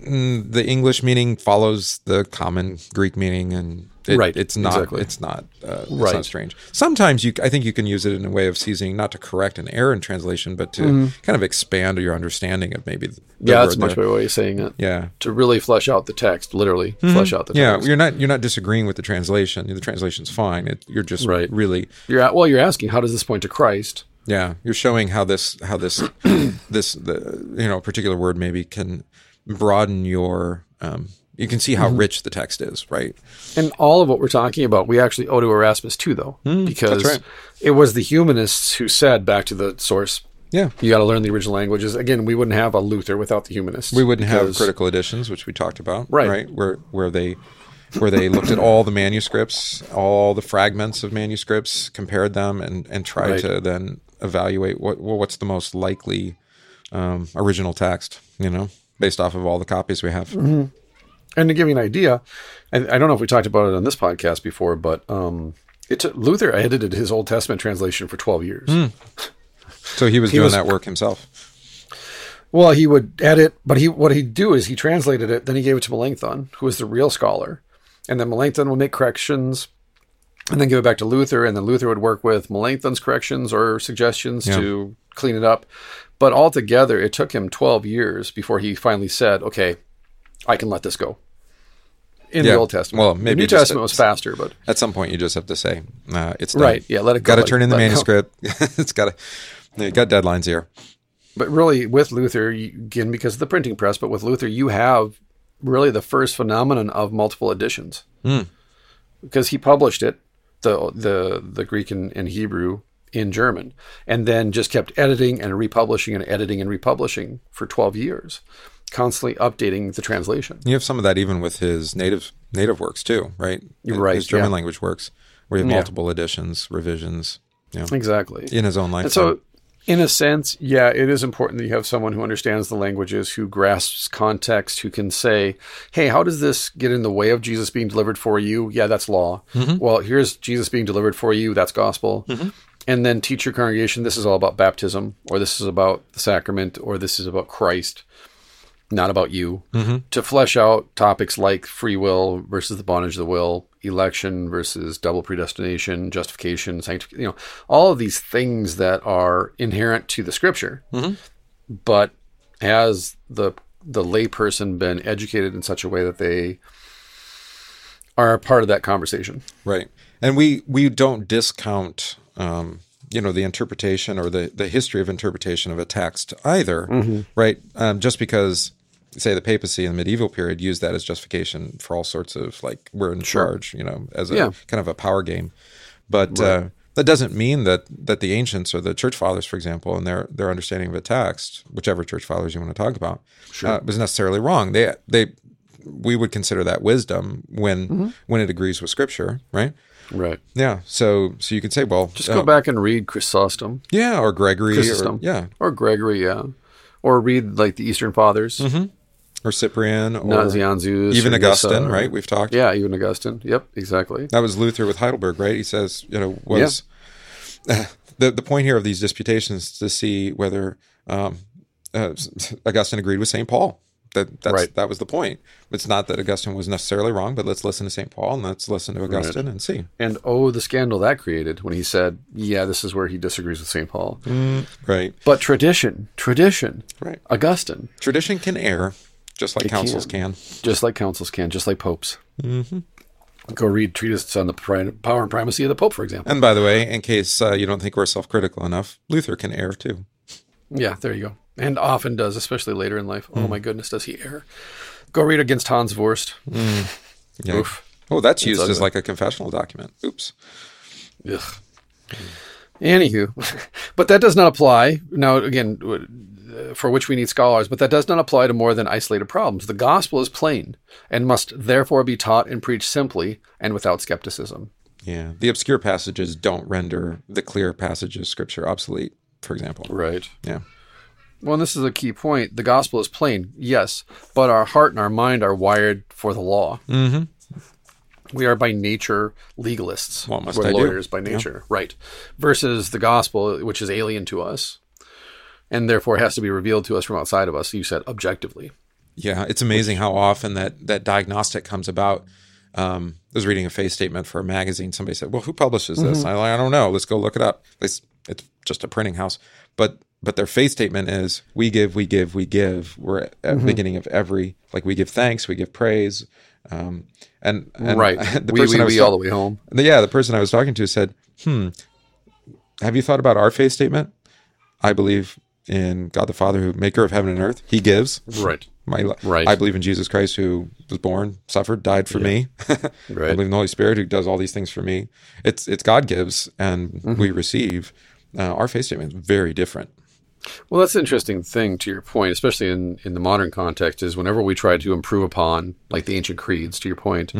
the English meaning follows the common Greek meaning, and it, Right, it's not exactly. it's not uh, it's Right. not strange. Sometimes you, I think you can use it in a way of seasoning, not to correct an error in translation, but to kind of expand your understanding of maybe. The Mm-hmm. Yeah, that's much better way of saying it. Yeah, To really flesh out the text, literally flesh out the yeah. text. You're not you're not disagreeing with the translation. The translation's fine. It, you're just Right. really You're at, well, you're asking, how does this point to Christ? Yeah, you're showing how this how this (clears throat) this the you know particular word maybe can broaden your um you can see how rich the text is, right? And all of what we're talking about, we actually owe to Erasmus too, though, because Mm, right. it was the humanists who said, back to the source, Yeah. you got to learn the original languages. Again, we wouldn't have a Luther without the humanists. We wouldn't have critical editions, which we talked about, Right. Right, where where they where they looked at all the manuscripts, all the fragments of manuscripts, compared them, and and tried Right. to then evaluate what well, what's the most likely um, original text, you know, based off of all the copies we have. And to give you an idea, I, I don't know if we talked about it on this podcast before, but um, it took, Luther edited his Old Testament translation for 12 years. So he was doing was- that work himself. Well, he would edit, but he what he'd do is he translated it, then he gave it to Melanchthon, who was the real scholar, and then Melanchthon would make corrections, and then give it back to Luther, and then Luther would work with Melanchthon's corrections or suggestions to clean it up. But altogether, it took him twelve years before he finally said, "Okay, I can let this go." In Yeah, the Old Testament, well, the maybe New just Testament was faster, but At some point, you just have to say uh, it's done. Right, yeah, let it go, Got to turn in the let (laughs) it manuscript. it's got to. You got deadlines here. but really with Luther, again because of the printing press, but with Luther, you have really the first phenomenon of multiple editions because he published it, the the the Greek and, and Hebrew in German, and then just kept editing and republishing and editing and republishing for twelve years, constantly updating the translation. You have some of that even with his native native works too, right? You're right, His German yeah. language works, where you have Yeah. multiple editions, revisions, know, Exactly. in his own lifetime. And so, in a sense, yeah, it is important that you have someone who understands the languages, who grasps context, who can say, hey, how does this get in the way of Jesus being delivered for you? Yeah, that's law. Mm-hmm. Well, here's Jesus being delivered for you. That's gospel. Mm-hmm. And then teach your congregation this is all about baptism, or this is about the sacrament, or this is about Christ, not about you. Mm-hmm. To flesh out topics like free will versus the bondage of the will, election versus double predestination, justification, sanctification, you know, all of these things that are inherent to the scripture. Mm-hmm. But has the the layperson been educated in such a way that they are a part of that conversation? Right. And we we don't discount um, you know the interpretation or the the history of interpretation of a text either, Mm-hmm. right? Um, just because say the papacy in the medieval period used that as justification for all sorts of like we're in charge, you know, as a Yeah. kind of a power game. But uh, that doesn't mean that that the ancients or the church fathers, for example, and their their understanding of a text, whichever church fathers you want to talk about, uh, was necessarily wrong. They they we would consider that wisdom when Mm-hmm. when it agrees with Scripture, right? Right. Yeah. So so you can say, well, Just uh, go back and read Chrysostom yeah, or Gregory, or, Chrysostom. yeah, or Gregory, yeah, or read like the Eastern Fathers, or Cyprian, or Nazianzus, even or Augustine, right? We've talked. Yeah, even Augustine. Yep, exactly. That was Luther with Heidelberg, right? He says, you know, was (laughs) the the point here of these disputations to see whether um, uh, (laughs) Augustine agreed with Saint Paul. That that's, Right. that was the point. It's not that Augustine was necessarily wrong, but let's listen to Saint Paul and let's listen to Augustine and see. And oh, the scandal that created when he said, "Yeah, this is where he disagrees with Saint Paul." Right, But tradition, tradition, right. Augustine, Tradition can err, just like It councils can. just like councils can, just like popes. Mm-hmm. Go read treatises on the power and primacy of the pope, for example. And by the way, in case uh, you don't think we're self-critical enough, Luther can err too. Yeah, there you go. And often does, especially later in life. Hmm. Oh my goodness, does he err? Go read against Hans Wurst. Yeah. Oof. Oh, that's used as like a confessional document. Oops. Ugh. Anywho, (laughs) but that does not apply. Now, again, uh, for which we need scholars, but that does not apply to more than isolated problems. The gospel is plain and must therefore be taught and preached simply and without skepticism. Yeah. The obscure passages don't render the clear passages of scripture obsolete, for example. Right. Yeah. Well, and this is a key point. The gospel is plain, yes, but our heart and our mind are wired for the law. Mm-hmm. We are by nature legalists. What must We're I do? lawyers by nature, right? Versus the gospel, which is alien to us, and therefore has to be revealed to us from outside of us. You said objectively. Yeah. It's amazing how often that, that diagnostic comes about. Um, I was reading a faith statement for a magazine. Somebody said, well, who publishes this? I, I don't know. Let's go look it up. It's, it's just a printing house. But but their faith statement is we give, we give, we give. We're at the beginning of every like we give thanks, we give praise. Um, and, and right. (laughs) the we, person we, I was we talk- all the way home. Yeah, the person I was talking to said, "Hmm, have you thought about our faith statement? I believe in God the Father, who maker of heaven and earth. He gives. Right. My, Right. I believe in Jesus Christ, who was born, suffered, died for me. (laughs) I believe in the Holy Spirit, who does all these things for me. It's it's God gives, and Mm-hmm. we receive. Uh, our faith statement is very different. Well, that's an interesting thing to your point, especially in, in the modern context, is whenever we try to improve upon, like the ancient creeds, to your point,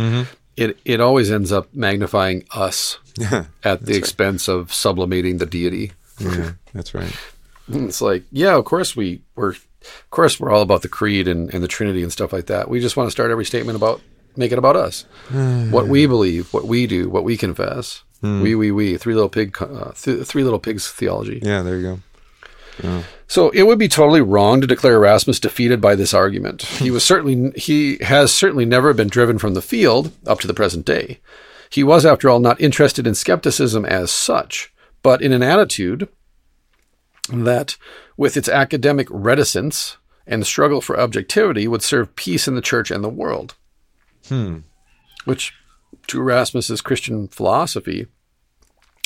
it, it always ends up magnifying us (laughs) at the expense of sublimating the deity. Yeah, that's right. It's like, yeah, of course we we're, of course we're all about the creed and, and the Trinity and stuff like that. We just want to start every statement about make it about us, (sighs) what we believe, what we do, what we confess. We, we, we. Three little pig, uh, th- three little pigs theology. Yeah, there you go. So it would be totally wrong to declare Erasmus defeated by this argument. (laughs) He was certainly he has certainly never been driven from the field up to the present day. He was, after all, not interested in skepticism as such, but in an attitude that, with its academic reticence and struggle for objectivity, would serve peace in the church and the world. Hmm. Which, to Erasmus's Christian philosophy,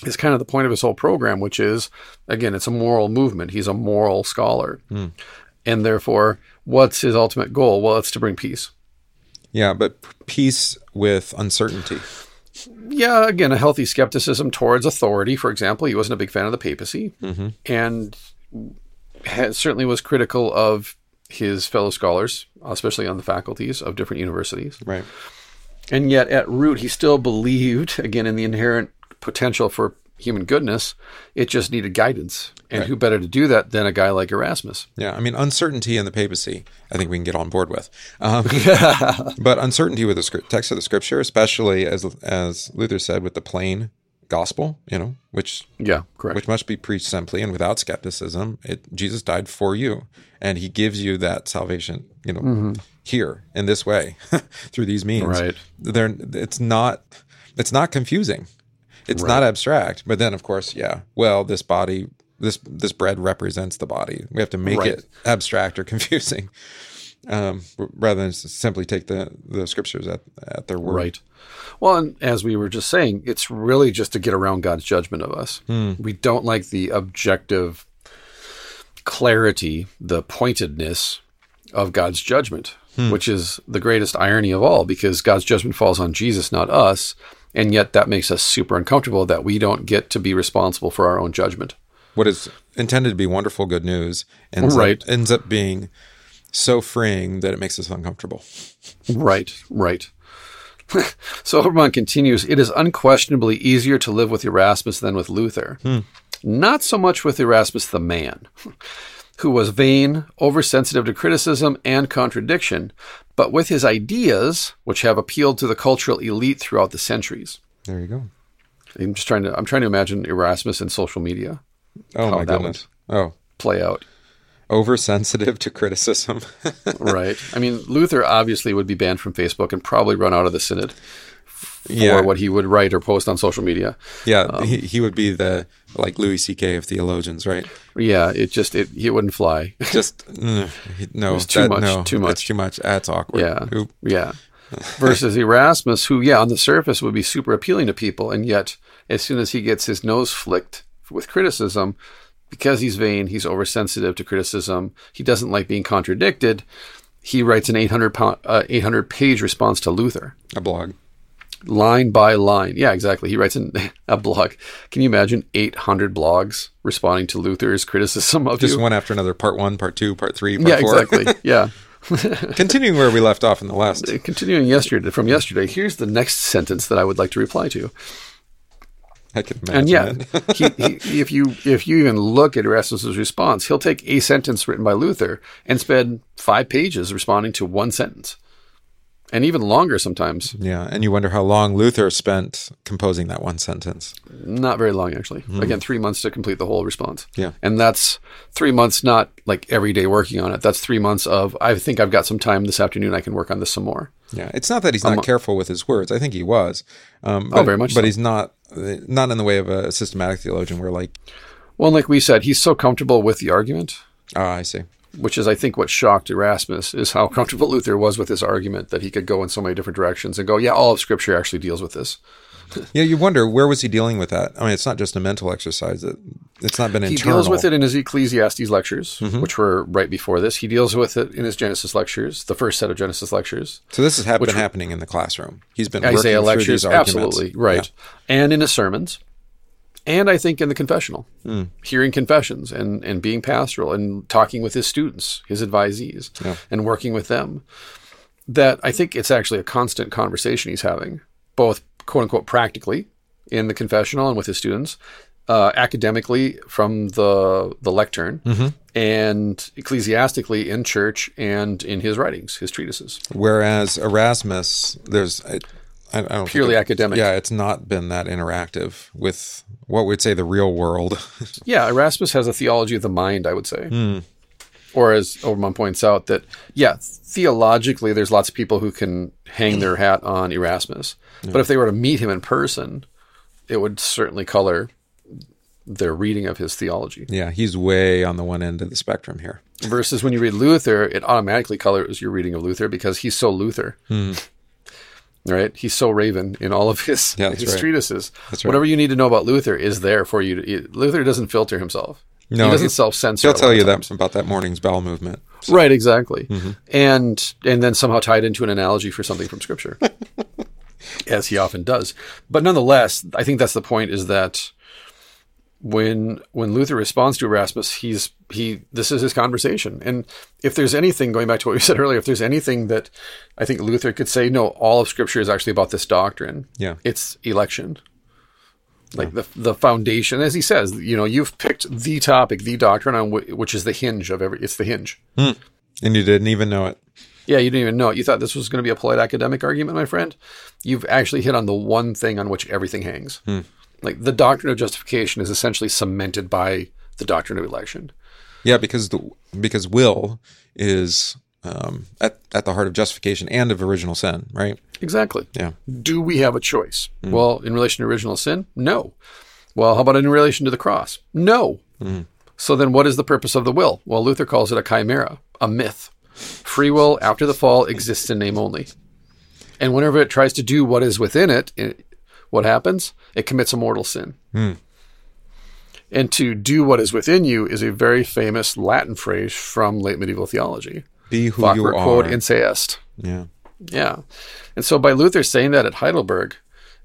is kind of the point of his whole program, which is, again, it's a moral movement. He's a moral scholar. Hmm. And therefore, what's his ultimate goal? Well, it's to bring peace. Yeah, but peace with uncertainty. Yeah, again, a healthy skepticism towards authority. For example, he wasn't a big fan of the papacy mm-hmm. and has, certainly was critical of his fellow scholars, especially on the faculties of different universities. Right. And yet, at root, he still believed, again, in the inherent potential for human goodness. It just needed guidance. And who better to do that than a guy like Erasmus? Yeah, I mean uncertainty in the papacy. I think we can get on board with, um, (laughs) but uncertainty with the script, text of the scripture, especially as as Luther said, with the plain gospel, you know, which Yeah, correct. which must be preached simply and without skepticism. It Jesus died for you, and He gives you that salvation, you know, here in this way (laughs) through these means. Right. It's not it's not confusing. It's not abstract. But then, of course, yeah. Well, this body, this this bread represents the body. We have to make Right. it abstract or (laughs) confusing, um, rather than simply take the the scriptures at at their word. Right. Well, and as we were just saying, it's really just to get around God's judgment of us. We don't like the objective clarity, the pointedness of God's judgment, which is the greatest irony of all because God's judgment falls on Jesus, not us. And yet that makes us super uncomfortable that we don't get to be responsible for our own judgment. what is intended to be wonderful good news ends Right. up, ends up being so freeing that it makes us uncomfortable. Right, right. (laughs) so Oberman continues It is unquestionably easier to live with Erasmus than with Luther. Hmm. Not so much with Erasmus the man, (laughs) who was vain, oversensitive to criticism and contradiction, but with his ideas, which have appealed to the cultural elite throughout the centuries. There you go. I'm just trying to I'm trying to imagine Erasmus in social media Oh How my that goodness. Oh, play out. oversensitive to criticism. (laughs) right. I mean, Luther obviously would be banned from Facebook and probably run out of the synod for yeah, what he would write or post on social media. yeah. Um, he, he would be the like Louis C.K. of theologians, right? Yeah, it just it it wouldn't fly. (laughs) Just mm, no, too that- much, no, too much. too much. That's awkward. Yeah. Oop. Yeah. (laughs) Versus Erasmus, who, yeah, on the surface would be super appealing to people. And yet, as soon as he gets his nose flicked with criticism, because he's vain, he's oversensitive to criticism, he doesn't like being contradicted, he writes an 800, pound, uh, 800 page response to Luther, A blog. Line by line. Yeah, exactly. He writes in (laughs) a blog. Can you imagine 800 blogs responding to Luther's criticism of Just you? one after another. Part one, part two, part three, part yeah, four. exactly. (laughs) yeah. Continuing where we left off in the last. (laughs) Continuing yesterday from yesterday, here's the next sentence that I would like to reply to. I can imagine And yeah, he, he, if you if you even look at Erasmus's response, he'll take a sentence written by Luther and spend five pages responding to one sentence, and even longer sometimes. Yeah, and you wonder how long Luther spent composing that one sentence. Not very long, actually. Again, three months to complete the whole response. Yeah. and that's three months, not like every day working on it. That's three months of I think I've got some time this afternoon. I can work on this some more. Yeah, it's not that he's not careful with his words. I think he was. Um, but, Oh, very much But so. he's not not in the way of a systematic theologian, where like, Well, like we said, he's so comfortable with the argument. ah, I see. Which is I think what shocked Erasmus is how comfortable (laughs) Luther was with this argument that he could go in so many different directions and go, yeah, all of Scripture actually deals with this. (laughs) Yeah, you wonder where was he dealing with that? I mean, it's not just a mental exercise. It, it's not been He internal. He deals with it in his Ecclesiastes lectures, mm-hmm. which were right before this. He deals with it in his Genesis lectures, the first set of Genesis lectures, So this has been happening in the classroom. He's been Isaiah working lectures, through these arguments. absolutely right, and in his sermons, and I think in the confessional, hearing confessions and and being pastoral and talking with his students, his advisees, and working with them. That I think it's actually a constant conversation he's having, both quote unquote practically in the confessional and with his students, uh, academically from the the lectern, and ecclesiastically in church and in his writings, his treatises. Whereas Erasmus, there's I, I don't Purely it- academic. Yeah, it's not been that interactive with what we'd say the real world. (laughs) Yeah, Erasmus has a theology of the mind, I would say. Hmm. Or as Oberman points out, that, yeah, theologically, there's lots of people who can hang their hat on Erasmus. But if they were to meet him in person, it would certainly color their reading of his theology. yeah, he's way on the one end of the spectrum here. Versus when you read Luther, it automatically colors your reading of Luther because he's so Luther. Hmm. Right? He's so Raven in all of his, Yeah, his right. treatises. That's right. Whatever you need to know about Luther is there for you. To, Luther doesn't filter himself. No, he doesn't self censor. He'll tell you that about that morning's bowel movement. Right, exactly. Mm-hmm. And and then somehow tie it into an analogy for something from scripture. (laughs) as he often does. But nonetheless, I think that's the point is that when when Luther responds to Erasmus, he's he this is his conversation. And if there's anything going back to what we said earlier, if there's anything that I think Luther could say, no, all of scripture is actually about this doctrine. Yeah. It's election. Like the the foundation, as he says, you know, you've picked the topic, the doctrine on wh- which is the hinge of every. It's the hinge. Hmm. And you didn't even know it. Yeah, you didn't even know it. You thought this was going to be a polite academic argument, my friend. You've actually hit on the one thing on which everything hangs. Hmm. Like the doctrine of justification is essentially cemented by the doctrine of election. Yeah, because the because will is um, at at the heart of justification and of original sin, right? Exactly. Yeah. Do we have a choice? Well, in relation to original sin, no. Well, how about in relation to the cross? No. So then what is the purpose of the will? Well, Luther calls it a chimera, a myth. Free will after the fall exists in name only. And whenever it tries to do what is within it, it what happens? It commits a mortal sin. Hmm. And to do what is within you is a very famous Latin phrase from late medieval theology. Be who you Facere quod are. in se est. yeah. Yeah. And so by Luther saying that at Heidelberg,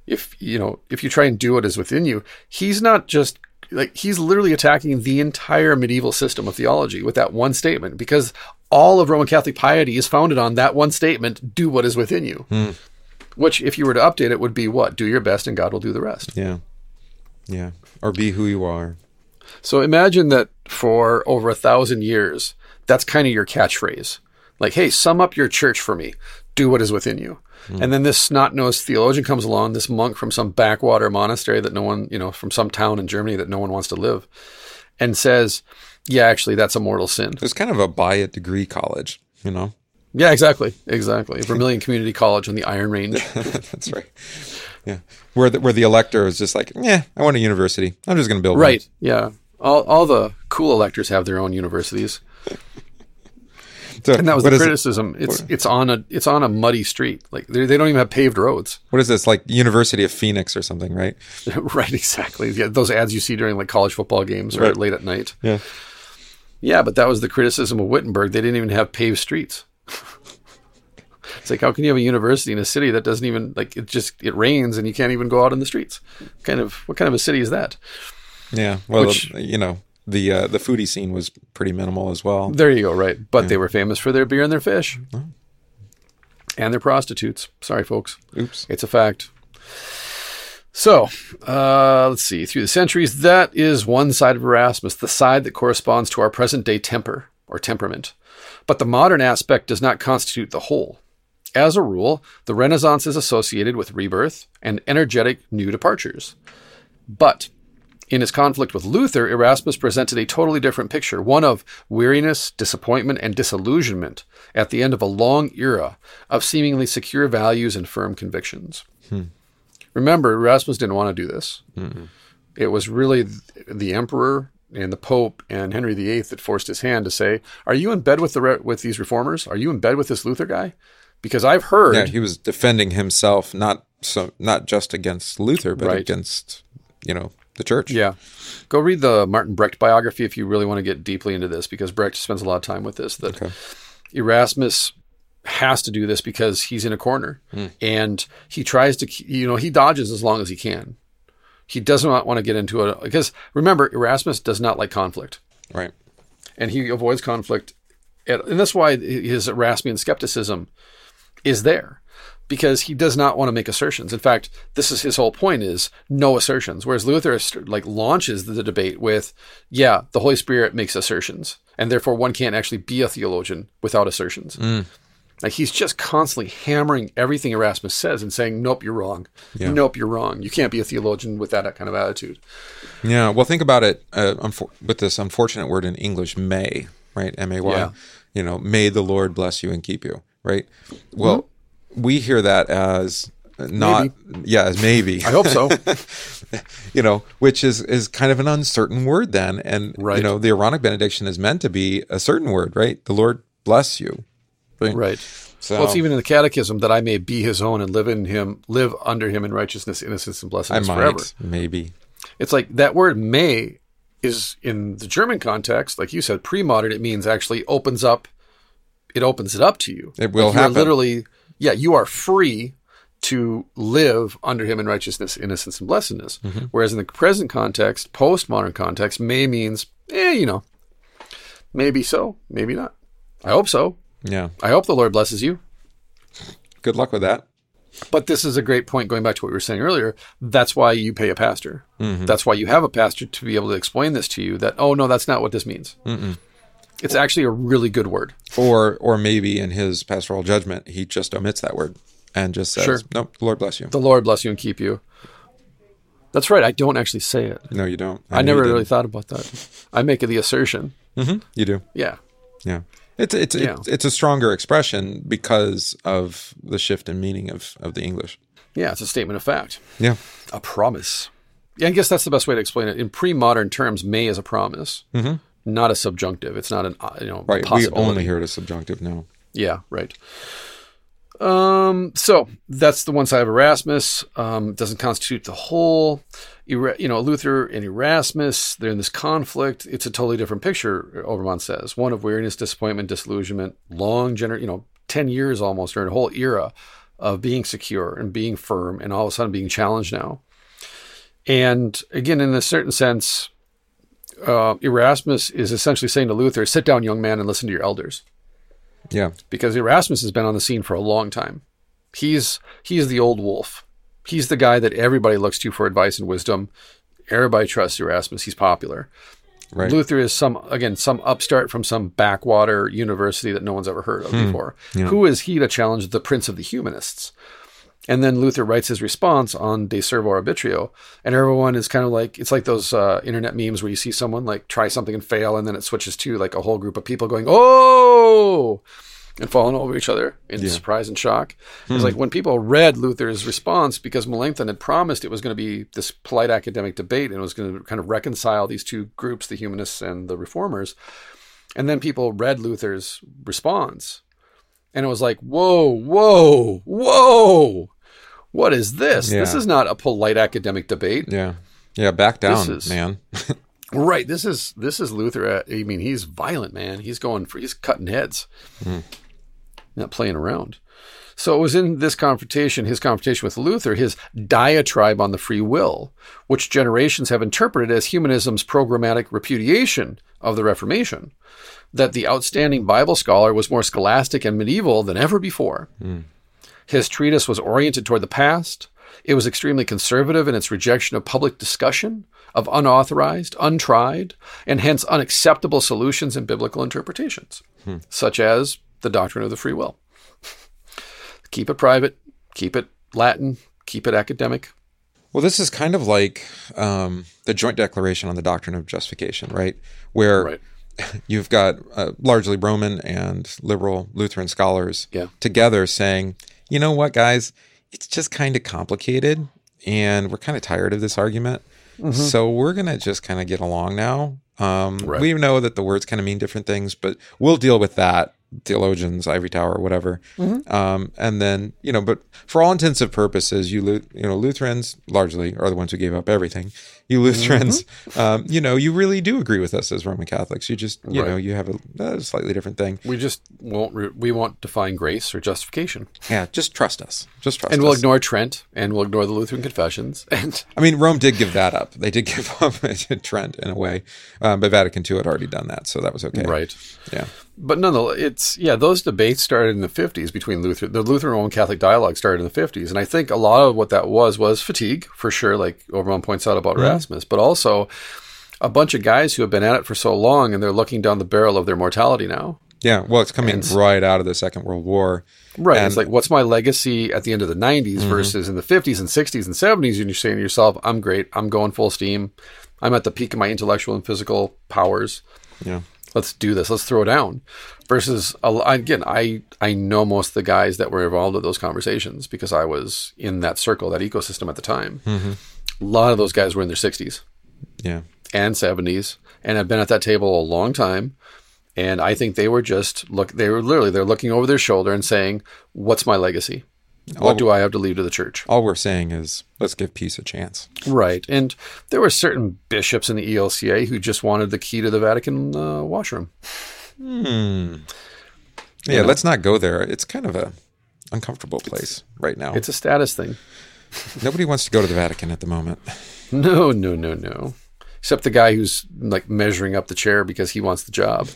if you know, if you try and do what is within you, he's not just like he's literally attacking the entire medieval system of theology with that one statement because all of Roman Catholic piety is founded on that one statement: "Do what is within you." Hmm. Which, if you were to update it, would be what? Do your best, and God will do the rest. Yeah. Yeah. Or be who you are. So imagine that for over a thousand years, that's kind of your catchphrase. Like, hey, sum up your church for me. Do what is within you. Hmm. And then this snot nosed theologian comes along, this monk from some backwater monastery that no one, you know, from some town in Germany that no one wants to live, and says, yeah, actually, that's a mortal sin. It's kind of a buy it degree college, you know? Yeah, exactly. Exactly. Vermilion Community College on the Iron Range. (laughs) That's right. Yeah. Where the, where the elector is just like, yeah, I want a university. I'm just going to build one." right. Yeah. All, all the cool electors have their own universities. So And that was the is it- criticism. It's it's on a it's on a muddy street. Like they they don't even have paved roads. what is this? Like University of Phoenix or something, right? (laughs) right, exactly. Yeah, those ads you see during like college football games or late at night. Yeah. Yeah, but that was the criticism of Wittenberg. They didn't even have paved streets. It's like how can you have a university in a city that doesn't even like it just it rains and you can't even go out in the streets? Kind of what kind of a city is that? Yeah. Well, Which- you know, the uh, the foodie scene was pretty minimal as well. There you go, right. But they were famous for their beer and their fish. And their prostitutes. Sorry folks. Oops. It's a fact. So, uh, let's see. Through the centuries, that is one side of Erasmus, the side that corresponds to our present day temper or temperament. But the modern aspect does not constitute the whole. As a rule, the Renaissance is associated with rebirth and energetic new departures. But in his conflict with Luther, Erasmus presented a totally different picture, one of weariness, disappointment, and disillusionment at the end of a long era of seemingly secure values and firm convictions. Hmm. Remember, Erasmus didn't want to do this. It was really the emperor and the pope and Henry VIII that forced his hand to say, "Are you in bed with the re- with these reformers? Are you in bed with this Luther guy?" Because I've heard Yeah, he was defending himself, not so not just against Luther, but Right. against you know the church. Yeah. Go read the Martin Brecht biography if you really want to get deeply into this, because Brecht spends a lot of time with this. That Okay. Erasmus has to do this because he's in a corner hmm. and he tries to, you know, he dodges as long as he can. He does not want to get into a, because remember, Erasmus does not like conflict Right. and he avoids conflict. And that's why his Erasmian skepticism is there because he does not want to make assertions. In fact, this is his whole point is no assertions. Whereas Luther like launches the debate with, yeah, the Holy Spirit makes assertions and therefore one can't actually be a theologian without assertions. Like he's just constantly hammering everything Erasmus says and saying, nope, you're wrong. Nope, you're wrong. You can't be a theologian with that kind of attitude. Yeah. Well, think about it uh, unfor- with this unfortunate word in English, may, right? M A Y. Yeah. You know, may the Lord bless you and keep you, right? Well, mm-hmm. we hear that as not, yeah, as maybe. I hope so. (laughs) you know, which is is kind of an uncertain word then. And Right. you know, the Aaronic benediction is meant to be a certain word, right? The Lord bless you. right. So Well, it's even in the Catechism that I may be His own and live in Him, live under Him in righteousness, innocence, and I blessedness might forever. maybe. It's like that word "may" is in the German context, like you said, pre-modern. It means actually opens up. It opens it up to you. It will Like happen. literally, yeah, you are free to live under Him in righteousness, innocence, and blessedness. Mm-hmm. Whereas in the present context, postmodern context, "may" means, eh, you know, maybe so, maybe not. I hope so. Yeah. I hope the Lord blesses you. Good luck with that. But this is a great point going back to what we were saying earlier. That's why you pay a pastor. Mm-hmm. That's why you have a pastor to be able to explain this to you that, oh, no, that's not what this means. It's actually a really good word. Or or maybe in his pastoral judgment, he just omits that word and just says, Sure. Nope, the Lord bless you. The Lord bless you and keep you. That's right. I don't actually say it. No, you don't. I, know never really thought about that. I make the assertion. Mm-hmm. You do. Yeah. Yeah. It's it's Yeah. it's it's a stronger expression because of the shift in meaning of, of the English. Yeah. It's a statement of fact, Yeah. a promise. Yeah. I guess that's the best way to explain it. In pre modern terms, may is a promise, mm-hmm. Not a subjunctive. It's not an, uh, you know, Right. We only hear it as subjunctive now. Yeah, right. Um, so that's the one side of Erasmus. Um, doesn't constitute the whole. You know, Luther and Erasmus, they're in this conflict. It's a totally different picture, Oberman says. One of weariness, disappointment, disillusionment, long gener- you know, 10 years almost, or a whole era of being secure and being firm and all of a sudden being challenged now. And again, in a certain sense, uh, Erasmus is essentially saying to Luther, sit down, young man, and listen to your elders Yeah. because Erasmus has been on the scene for a long time. He's he's the old wolf. He's the guy that everybody looks to for advice and wisdom. Everybody trusts Erasmus. He's popular. Right. Luther is some again some upstart from some backwater university that no one's ever heard of before. Who is he to challenge the prince of the humanists? And then Luther writes his response on De Servo Arbitrio, and everyone is kind of like it's like those uh, internet memes where you see someone like try something and fail, and then it switches to like a whole group of people going "Oh!" and falling over each other in surprise and shock. It's like when people read Luther's response because Melanchthon had promised it was going to be this polite academic debate and it was going to kind of reconcile these two groups, the humanists and the reformers. And then people read Luther's response and it was like, whoa, whoa, whoa. What is this? This is not a polite academic debate. Yeah. Yeah. Back down, is- man. (laughs) Right. This is this is Luther. At, I mean, he's violent, man. He's going for he's cutting heads, hmm. not playing around. So it was in this confrontation, his confrontation with Luther, his diatribe on the free will, which generations have interpreted as humanism's programmatic repudiation of the Reformation, that the outstanding Bible scholar was more scholastic and medieval than ever before. Hmm. His treatise was oriented toward the past. It was extremely conservative in its rejection of public discussion, of unauthorized, untried, and hence unacceptable solutions and biblical interpretations, such as the doctrine of the free will. keep it private, keep it Latin, keep it academic. Well, this is kind of like um, the joint declaration on the doctrine of justification, right? Where Right. (laughs) you've got uh, largely Roman and liberal Lutheran scholars Yeah. together saying, you know what, guys, it's just kind of complicated and we're kind of tired of this argument. So we're going to just kind of get along now. Um, Right. We know that the words kind of mean different things, but we'll deal with that. Theologians, Ivory Tower, whatever, um, and then you know, but for all intents and purposes, you you know Lutherans largely are the ones who gave up everything. You Lutherans, um, you know, you really do agree with us as Roman Catholics. You just you Right. know you have a, a slightly different thing. We just won't re- we won't define grace or justification, Yeah, just trust us. Just trust us. and we'll us. ignore Trent, and we'll ignore the Lutheran confessions, (laughs) and I mean, Rome did give that up. They did give (laughs) up Trent in a way, um, but Vatican II had already done that, so that was okay. right. Yeah. But nonetheless, it's yeah. Those debates started in the fifties between Luther, the Lutheran Roman Catholic dialogue started in the fifties, and I think a lot of what that was was fatigue for sure, like Oberman points out about mm-hmm. Erasmus, but also a bunch of guys who have been at it for so long and they're looking down the barrel of their mortality now. Yeah. Well, it's coming right out of the Second World War. Right. And- it's like, what's my legacy at the end of the 90s mm-hmm. versus in the 50s and 60s and 70s? And you're saying to yourself, I'm great. I'm going full steam. I'm at the peak of my intellectual and physical powers. Yeah. Let's do this let's throw down versus again i i know most of the guys that were involved with those conversations because i was in that circle that ecosystem at the time. Mm-hmm. A lot of those guys were in their 60s Yeah. and 70s and have been at that table a long time. And i think they were just look they were literally they're looking over their shoulder and saying what's my legacy what do i have to leave to the church All we're saying is let's give peace a chance. right and there were certain bishops in the elca who just wanted the key to the vatican uh, washroom Yeah. Let's not go there. It's kind of a uncomfortable place right now. it's a status thing (laughs) Nobody wants to go to the Vatican at the moment. No, no, no, no. Except the guy who's like measuring up the chair because he wants the job.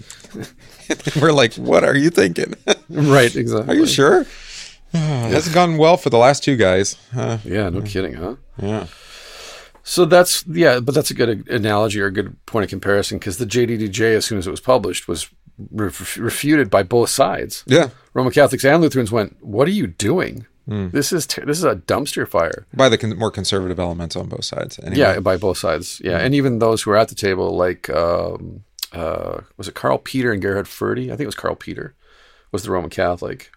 (laughs) we're like, what are you thinking? (laughs) right, exactly. are you sure? (sighs) it hasn't gone well for the last two guys. Uh, Yeah, no kidding, huh? yeah. So that's yeah, but that's a good analogy or a good point of comparison because the JDDJ, as soon as it was published, was ref- refuted by both sides. Yeah. Roman Catholics and Lutherans went, "What are you doing? Hmm. This is ter- this is a dumpster fire." By the con- more conservative elements on both sides. Anyway. Yeah, by both sides. Yeah, and even those who were at the table, like um, uh, was it Carl Peter and Gerhard Forde? I think it was Carl Peter was the Roman Catholic.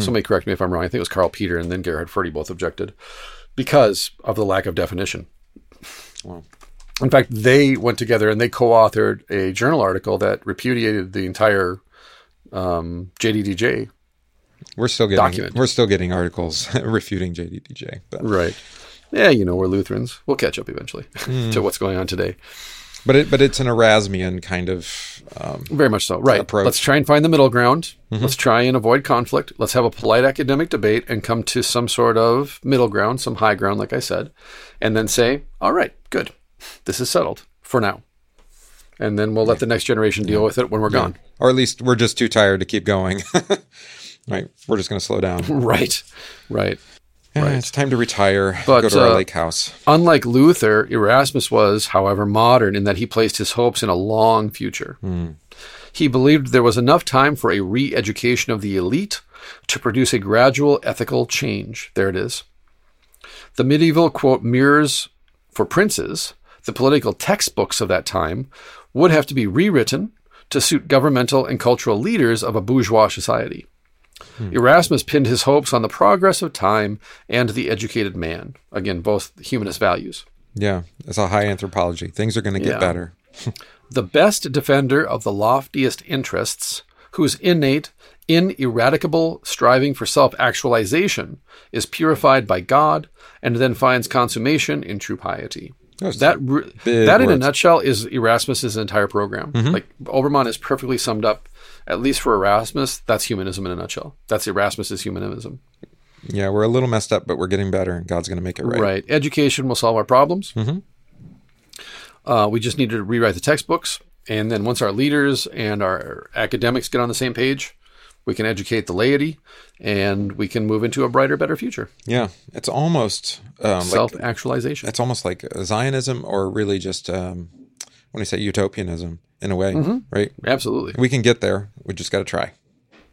Somebody correct me if I'm wrong. I think it was Carl Peter and then Gerhard Forde both objected because of the lack of definition. Wow. In fact, they went together and they co-authored a journal article that repudiated the entire um, JDDJ. We're still getting Document. we're still getting articles (laughs) refuting JDDJ. But Right. Yeah, you know, we're Lutherans. We'll catch up eventually (laughs) to what's going on today. But it but it's an Erasmian kind of um, Very much so. Right. approach. Let's try and find the middle ground. Let's try and avoid conflict. Let's have a polite academic debate and come to some sort of middle ground, some high ground, like I said, and then say, all right, good. This is settled for now. and then we'll let the next generation deal with it when we're gone. Or at least we're just too tired to keep going. (laughs) right. We're just going to slow down. (laughs) Right, right. Yeah, It's time to retire. But, go to our uh, lake house. Unlike Luther, Erasmus was, however, modern in that he placed his hopes in a long future. He believed there was enough time for a re education of the elite to produce a gradual ethical change. There it is. The medieval, quote, mirrors for princes, the political textbooks of that time, would have to be rewritten to suit governmental and cultural leaders of a bourgeois society. Hmm. Erasmus pinned his hopes on the progress of time and the educated man. Again, both humanist values. Yeah. It's a high anthropology. Things are going to get Yeah. better. (laughs) The best defender of the loftiest interests, whose innate, ineradicable striving for self actualization is purified by God and then finds consummation in true piety. That that in a nutshell is Erasmus's entire program. Mm-hmm. Like Oberman is perfectly summed up. At least for Erasmus, that's humanism in a nutshell. That's Erasmus's humanism. Yeah. We're a little messed up, but we're getting better and God's going to make it right. Right. Education will solve our problems. Uh, we just need to rewrite the textbooks. And then once our leaders and our academics get on the same page, we can educate the laity and we can move into a brighter, better future. Yeah. It's almost um, like Self actualization. it's almost like Zionism or really just um, when I say utopianism in a way, Mm-hmm. right? Absolutely. We can get there. We just got to try.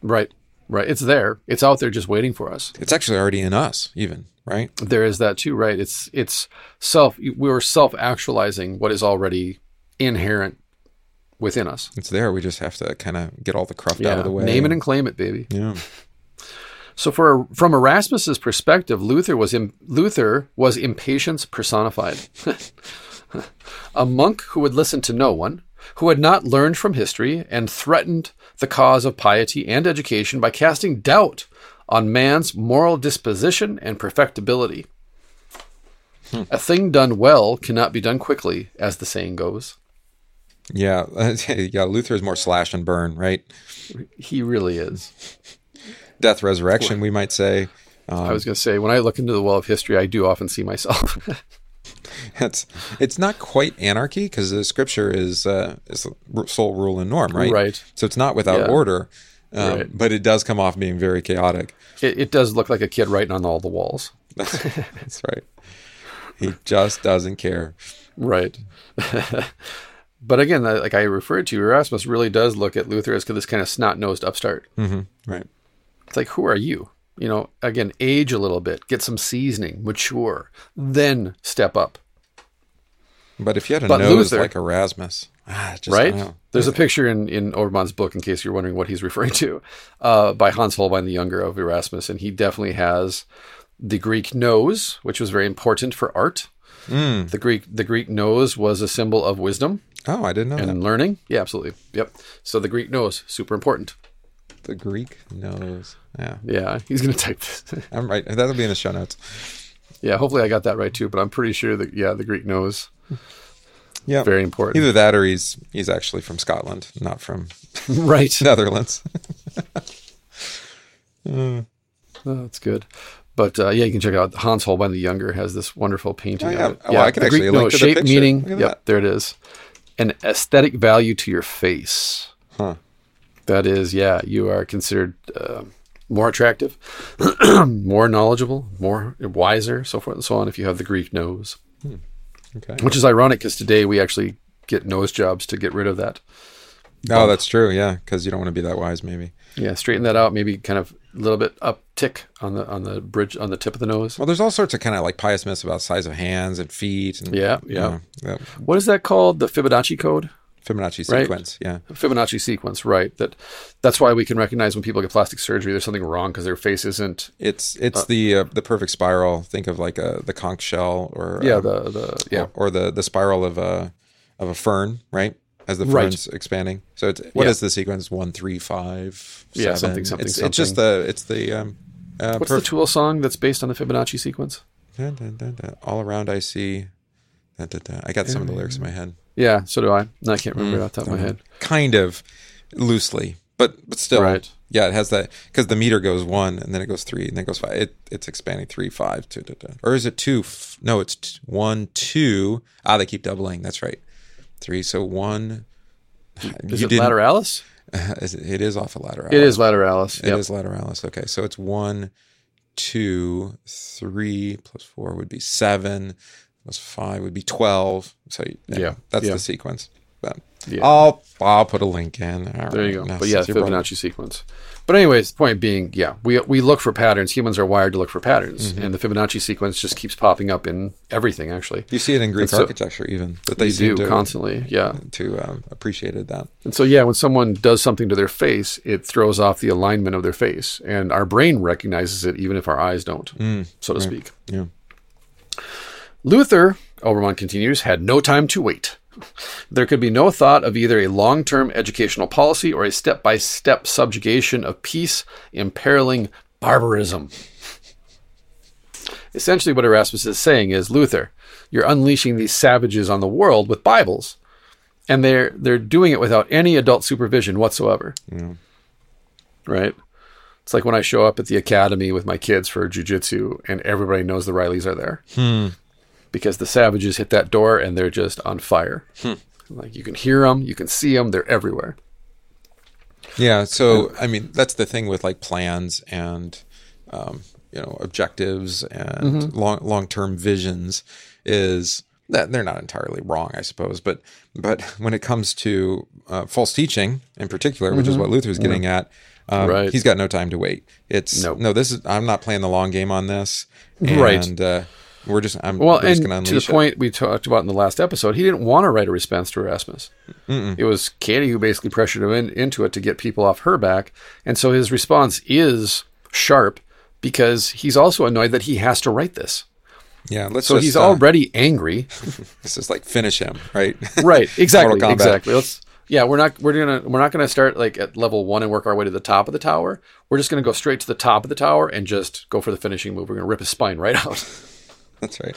Right. Right. It's there. It's out there just waiting for us. It's actually already in us, even right? There is that too, right? It's it's self we're self actualizing what is already inherent within us. It's there. We just have to kind of get all the cruft out of the way. Name it and claim it, baby. yeah. So, for from Erasmus's perspective, Luther was im, Luther was impatience personified. (laughs) a monk who would listen to no one, who had not learned from history, and threatened the cause of piety and education by casting doubt on man's moral disposition and perfectibility. A thing done well cannot be done quickly, as the saying goes. Yeah. (laughs) yeah. Luther is more slash and burn, right? He really is. Death, resurrection, we might say. Um, I was going to say, when I look into the well of history, I do often see myself. (laughs) (laughs) it's it's not quite anarchy because the scripture is uh, is sole rule and norm, right? Right. So it's not without Yeah. order, um, Right. but it does come off being very chaotic. it, it does look like a kid writing on all the walls. (laughs) That's right. He just doesn't care. Right. (laughs) but again, uh, like I referred to, Erasmus really does look at Luther as this kind of snot nosed upstart. hmm Right. It's like, who are you? You know, again, age a little bit, get some seasoning, mature, then step up. But if you had a But nose Luther- like Erasmus, ah, just, right? I don't know. There's a picture in, in Oberman's book, in case you're wondering what he's (laughs) referring to, uh, by Hans Holbein the Younger of Erasmus. And he definitely has the Greek nose, which was very important for art. Mm. The Greek the Greek nose was a symbol of wisdom Oh, I didn't know that. and learning. Yeah, absolutely. Yep. So the Greek nose, super important. The Greek nose. Yeah, Yeah, he's gonna type this. (laughs) I'm right. That'll be in the show notes. yeah, hopefully I got that right too. But I'm pretty sure that yeah, the Greek nose, Yeah. very important. Either that or he's he's actually from Scotland, not from (laughs) right. (laughs) Netherlands. Oh, (laughs) that's good. But uh, yeah, you can check out Hans Holbein the Younger has this wonderful painting. Oh, yeah. of it. Oh, I can the actually Greek link nose, to the shape, picture. meaning. Yep, that. there it is. An aesthetic value to your face. Huh. That is, yeah, you are considered uh, more attractive, (clears throat) more knowledgeable, more wiser, so forth and so on. If you have the Greek nose, Okay. which is ironic because today we actually get nose jobs to get rid of that. Oh, that's true. Yeah, because you don't want to be that wise, maybe. Yeah, straighten that out. Maybe kind of a little bit uptick on the on the bridge on the tip of the nose. Well, there's all sorts of kind of like pious myths about size of hands and feet. And, Yeah, you know, yeah. What is that called? The Fibonacci code. Fibonacci Right. sequence. Yeah. Fibonacci sequence, right? That that's why we can recognize when people get plastic surgery. There's something wrong because their face isn't. It's it's the uh, the perfect spiral. Think of like a the conch shell or Yeah, um, the the yeah. or, or the the spiral of a of a fern, right? As the Right. fern's expanding. So it's what Yeah. is the sequence? One, three, five, seven. Yeah, something, something, It's, it's just the it's the um. Uh, What's perf- the Tool song that's based on the Fibonacci sequence? Dun, dun, dun. All around I see. I got some of the lyrics in my head. Yeah, so do I. No, I can't remember it off the top of my head. Kind of loosely, but but still, Right. Yeah, it has that because the meter goes one and then it goes three and then it goes five. It it's expanding three, five, two, dun, dun. or is it two? F- No, it's t- one, two. Ah, they keep doubling. That's right. Three. So one, Is You it Lateralus? (laughs) it is off of Lateralus. It is Lateralus. It Yep. is Lateralus. Okay, so it's one, two, three plus four would be seven. Plus five would be twelve. So you- Yeah, that's yeah. the sequence. But Yeah. I'll I'll put a link in. All There you go. But yeah, since you brought it Fibonacci sequence. But anyways, the point being, yeah, we we look for patterns. Humans are wired to look for patterns, Mm-hmm. and the Fibonacci sequence just keeps popping up in everything. Actually, You see it in Greek so- architecture, even that they do to constantly. Yeah, to um, appreciated that. and so yeah, when someone does something to their face, it throws off the alignment of their face, and our brain recognizes it, even if our eyes don't, so to speak. Mm, Yeah. Luther, Oberman continues, had no time to wait. There could be no thought of either a long term educational policy or a step by step subjugation of peace imperiling barbarism. Essentially, what Erasmus is saying is Luther, you're unleashing these savages on the world with Bibles, and they're, they're doing it without any adult supervision whatsoever. Right? It's like when I show up at the academy with my kids for jujitsu, and everybody knows the Rileys are there hmm. Because the savages hit that door and they're just on fire. Like you can hear them, you can see them, they're everywhere. Yeah. So I mean, that's the thing with like plans and um, you know objectives and Mm-hmm. long long term visions is that they're not entirely wrong, I suppose. But but (laughs) when it comes to uh, false teaching in particular, which is what Luther's getting at. Um, Mm-hmm. Right. He's got no time to wait. It's Nope. no. This is. I'm not playing the long game on this. And, Right. Uh, we're just. I'm Well, just and to the it. point we talked about in the last episode, he didn't want to write a response to Erasmus. It was Katie who basically pressured him in, into it to get people off her back. And so his response is sharp because he's also annoyed that he has to write this. Yeah. Let's. So just, he's uh, already angry. (laughs) This is like finish him, right? (laughs) right (laughs) exactly exactly let's yeah we're not we're gonna we're not gonna start like at level one and work our way to the top of the tower we're just gonna go straight to the top of the tower and just go for the finishing move we're gonna rip his spine right out That's right.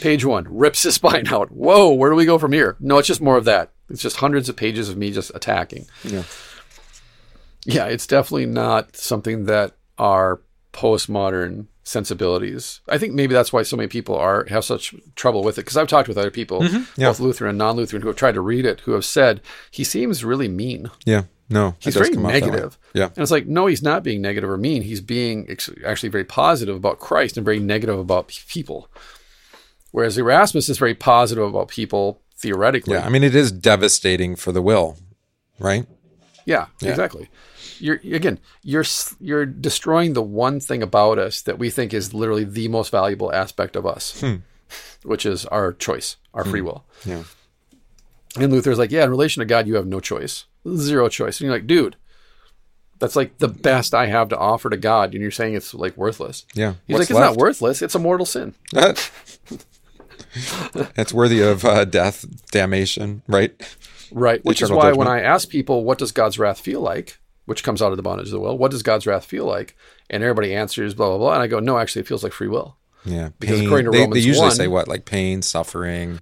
page one rips his spine out whoa where do we go from here no it's just more of that it's just hundreds of pages of me just attacking Yeah. yeah it's definitely not something that our postmodern sensibilities i think maybe that's why so many people are have such trouble with it because i've talked with other people Mm-hmm. Yeah. both lutheran and non-lutheran who have tried to read it who have said he seems really mean Yeah. No. he's very come off that way. negative Yeah. and it's like no he's not being negative or mean he's being ex- actually very positive about christ and very negative about people whereas erasmus is very positive about people theoretically Yeah, I mean, it is devastating for the will, right? Yeah, exactly. You're again, you're you're destroying the one thing about us that we think is literally the most valuable aspect of us, hmm. (laughs) which is our choice, our free hmm. will. Yeah. And Luther's like, yeah, in relation to God, you have no choice, zero choice. And you're like, dude, that's like the best I have to offer to God, and you're saying it's like worthless. Yeah. He's What's like, it's not worthless; it's a mortal sin. it's worthy of uh, death, damnation, right? Right. Which is why judgment. when I ask people, what does God's wrath feel like? Which comes out of the bondage of the will. What does God's wrath feel like? And everybody answers blah, blah, blah. And I go, no, actually, it feels like free will. Yeah. Because Pain- according to they, Romans they usually 1 say what, like pain, suffering,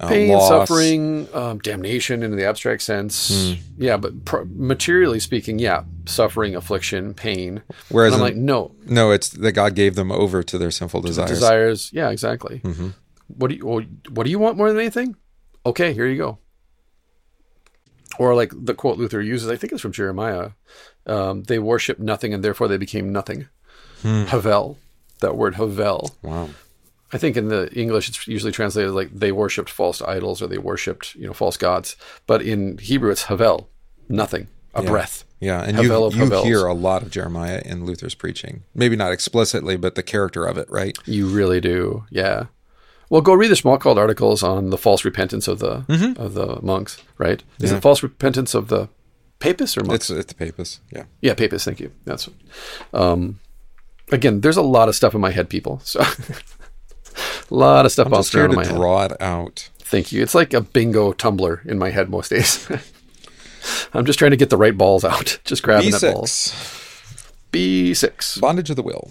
uh, Pain, loss. suffering, um, damnation in the abstract sense. Hmm. Yeah, but pr- materially speaking, yeah, suffering, affliction, pain. Whereas and I'm in- like, no, No, it's that God gave them over to their sinful desires. desires. Yeah, exactly. Mm-hmm. What do you What do you want more than anything? Okay, here you go. Or like the quote Luther uses, I think it's from Jeremiah. Um, they worship nothing, and therefore they became nothing. Hmm. Havel, that word havel. Wow. I think in the English it's usually translated like they worshipped false idols or they worshipped you know false gods, but in Hebrew it's havel, nothing, a breath. Yeah, and Havel you you hear a lot of Jeremiah in Luther's preaching. Maybe not explicitly, but the character of it, right? You really do, yeah. Well, go read the Schmalkald articles on the false repentance of the Mm-hmm. of the monks, right? Is it false repentance of the papists or monks? It's it's the papists. Yeah. yeah, papists. Thank you. That's um, again. There's a lot of stuff in my head, people. So (laughs) a lot of stuff I'm bouncing around in my head. draw it out. Thank you. It's like a bingo tumbler in my head most days. (laughs) I'm just trying to get the right balls out. (laughs) Just grabbing that ball. B6. B6. Bondage of the will.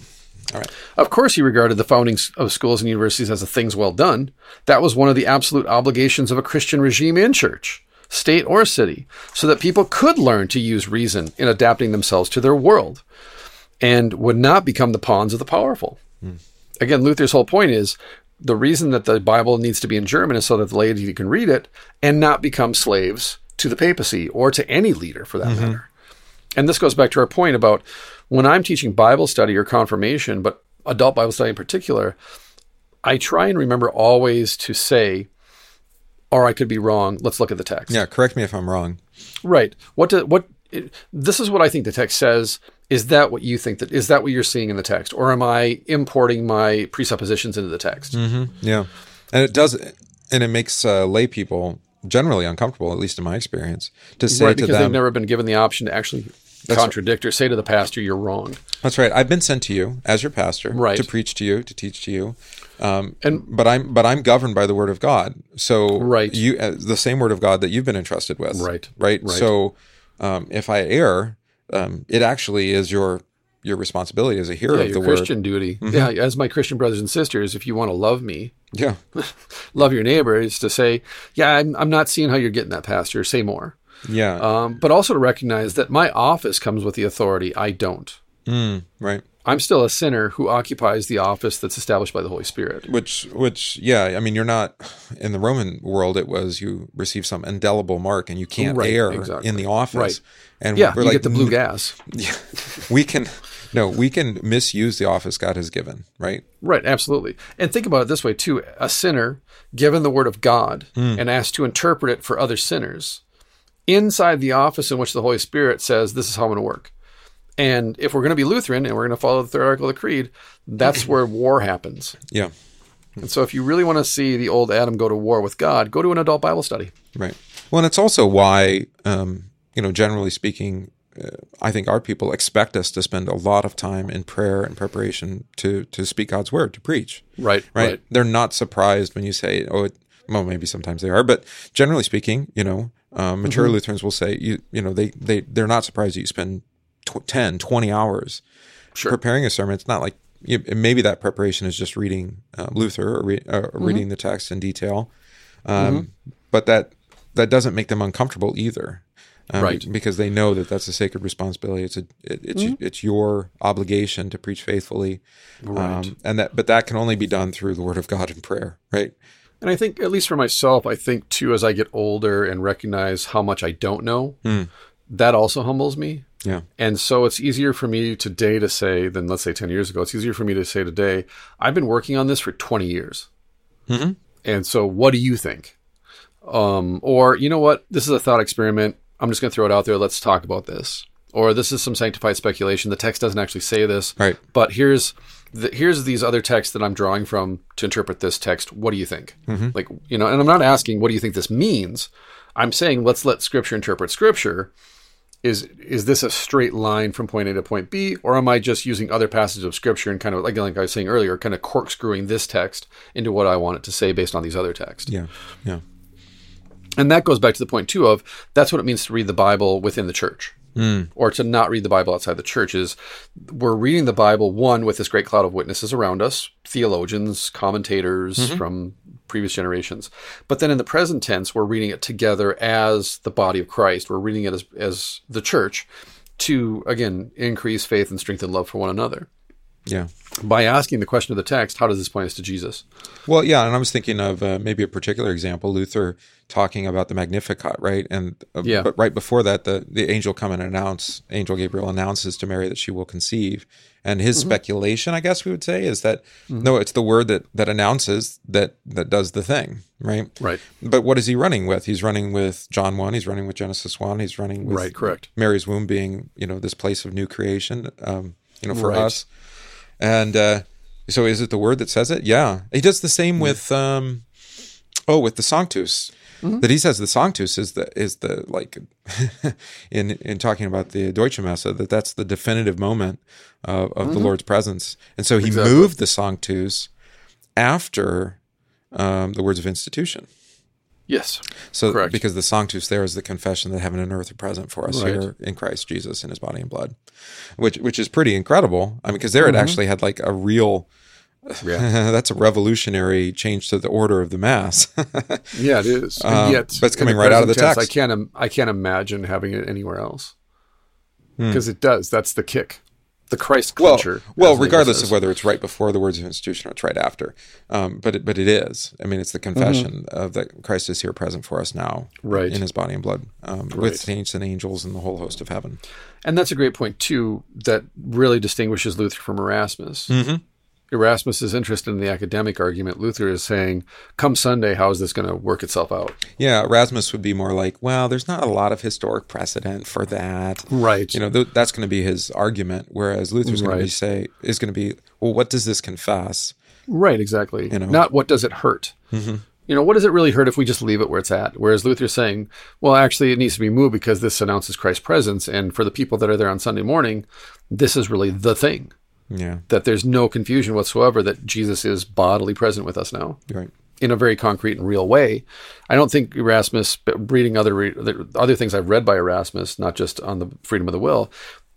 All right. Of course, he regarded the founding of schools and universities as a things well done. That was one of the absolute obligations of a Christian regime in church, state, or city, so that people could learn to use reason in adapting themselves to their world and would not become the pawns of the powerful. Hmm. Again, Luther's whole point is the reason that the Bible needs to be in German is so that the laity can read it and not become slaves to the papacy or to any leader for that mm-hmm. matter. And this goes back to our point about when I'm teaching Bible study or confirmation, but adult Bible study in particular, I try and remember always to say, or I could be wrong. Let's look at the text. Yeah, correct me if I'm wrong. Right. What do, what it, this is what I think the text says. Is that what you think that is that what you're seeing in the text, or am I importing my presuppositions into the text? Yeah, and it does, and it makes uh, lay people generally uncomfortable, at least in my experience, to say right, to because they've never been given the option to actually contradict or say to the pastor, "You're wrong." "That's right. I've been sent to you as your pastor Right. to preach to you, to teach to you." Um, And- but I'm but I'm governed by the word of God. So Right. you uh, the same word of God that you've been entrusted with. Right. Right. Right. So um, if I err, um, it actually is your your responsibility as a hero Yeah, of the your word. Mm-hmm. Christian duty. Yeah, as my Christian brothers and sisters, if you want to love me, Yeah. (laughs) love your neighbor, is to say, "Yeah, I'm, I'm not seeing how you're getting that, pastor. Say more." Yeah. Um, but also to recognize that my office comes with the authority. I don't. Mm, right. I'm still a sinner who occupies the office that's established by the Holy Spirit. Which, which, yeah, I mean, you're not in the Roman world. It was you receive some indelible mark, and you can't Right, err exactly. in the office. Right. And Yeah, we're you like, get the blue gas. (laughs) we can, no, we can misuse the office God has given. Right. Right, absolutely. And think about it this way too: a sinner given the word of God Hmm. and asked to interpret it for other sinners inside the office in which the Holy Spirit says, "This is how I'm going to work." And if we're going to be Lutheran and we're going to follow the third article of the creed, that's where (laughs) war happens. Yeah. And so, if you really want to see the old Adam go to war with God, go to an adult Bible study. Right. Well, and it's also why, um, you know, generally speaking, uh, I think our people expect us to spend a lot of time in prayer and preparation to to speak God's word, to preach. Right, right? right. They're not surprised when you say, "Oh, it, well, maybe sometimes they are," but generally speaking, you know, um, mature Mm-hmm. Lutherans will say, you you know, they they they're not surprised that you spend tw- 10, 20 hours Sure. preparing a sermon. It's not like you, maybe that preparation is just reading uh, Luther or, re, uh, Mm-hmm. reading the text in detail, um, but that that doesn't make them uncomfortable either. Um, Right. Mm-hmm. because they know that that's a sacred responsibility. It's a it, it's it's your obligation to preach faithfully, um, and that but that can only be done through the Word of God and prayer, right? And I think, at least for myself, I think too, as I get older and recognize how much I don't know, that also humbles me. Yeah, And so it's easier for me today to say than let's say 10 years ago. It's easier for me to say today, I've been working on this for 20 years. Mhm. And so what do you think? Um, or, you know what? This is a thought experiment. I'm just going to throw it out there. Let's talk about this. Or this is some sanctified speculation. The text doesn't actually say this. Right. But here's the, here's these other texts that I'm drawing from to interpret this text. What do you think? Like, you know, and I'm not asking what do you think this means. I'm saying let's let scripture interpret scripture is is this a straight line from point A to point B, or am I just using other passages of scripture and kind of like like I was saying earlier, kind of corkscrewing this text into what I want it to say based on these other texts? yeah, yeah, And that goes back to the point too of that's what it means to read the Bible within the church. Hmm. Or to not read the Bible outside the church is we're reading the Bible one with this great cloud of witnesses around us, theologians, commentators mm-hmm. from previous generations. But then in the present tense, we're reading it together as the body of Christ. We're reading it as, as the church to again increase faith and strengthen love for one another. Yeah. By asking the question of the text, how does this point us to Jesus? Well, yeah, and I was thinking of uh, maybe a particular example, Luther talking about the Magnificat, right? And uh, Yeah. but right before that, the the angel come and announce, angel Gabriel announces to Mary that she will conceive, and his Mm-hmm. speculation, I guess we would say, is that no, it's the word that that announces that that does the thing, right? Right. But what is he running with? He's running with John one. He's running with Genesis one. He's running with Right, correct. Mary's womb being you know this place of new creation, um, you know, for Right. us. And uh, so, is it the word that says it? Yeah, he does the same with um, oh, with the Sanctus. That he says the Sanctus is the is the like (laughs) in in talking about the Deutsche Messe that that's the definitive moment of, of the Lord's presence, and so he Exactly. moved the Sanctus after um, the words of institution. Yes. So Correct. because the Sanctus there is the confession that heaven and earth are present for us Right. here in Christ Jesus in his body and blood. Which which is pretty incredible. I mean because there it actually had like a real Mm-hmm. Yeah. (laughs) that's a revolutionary change to the order of the mass. (laughs) Yeah, it is. And Um, yet, but it's coming right out of the tense, text. I can't. im- I can't imagine having it anywhere else Hmm. because it does. That's the kick. The Christ well, clincher. well, as regardless of whether it's right before the words of institution or it's right after, um, but it, but it is. I mean, it's the confession of that Christ is here, present for us now, Mm-hmm. Right. in His body and blood, um, with saints and angels and the whole host of heaven. And that's a great point too. That really distinguishes Luther from Erasmus. Mm-hmm. Erasmus is interested in the academic argument. Luther is saying, "Come Sunday, how is this going to work itself out?" Yeah, Erasmus would be more like, well, there's not a lot of historic precedent for that. Right. You know, th- that's going to be his argument. Whereas Luther's going to be say is going to be, well, what does this confess? Right, exactly. know? Mm-hmm. Not what does it hurt. You know, what does it really hurt if we just leave it where it's at? Whereas Luther's saying, well, actually, it needs to be moved because this announces Christ's presence. And for the people that are there on Sunday morning, this is really the thing Yeah, that there's no confusion whatsoever that Jesus is bodily present with us now right. in a very concrete and real way. I don't think Erasmus, but reading other re- other things I've read by Erasmus, not just on the freedom of the will,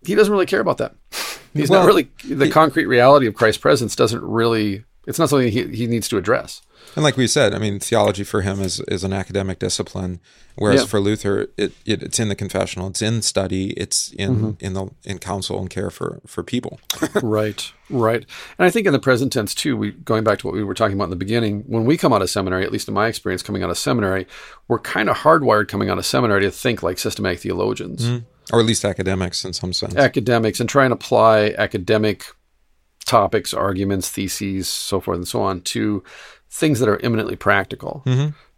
he doesn't really care about that. (laughs) He's Well, not really the concrete reality of Christ's presence doesn't really. It's not something he, he needs to address. And like we said, I mean, theology for him is is an academic discipline, whereas Yeah. for Luther, it, it it's in the confessional, it's in study, it's in Mm-hmm. in the in counsel and care for for people. (laughs) right, right. And I think in the present tense too, we going back to what we were talking about in the beginning, when we come out of seminary, at least in my experience coming out of seminary, we're kind of hardwired coming out of seminary to think like systematic theologians, or at least academics in some sense. academics, and try and apply academic topics, arguments, theses, so forth and so on to things that are eminently practical.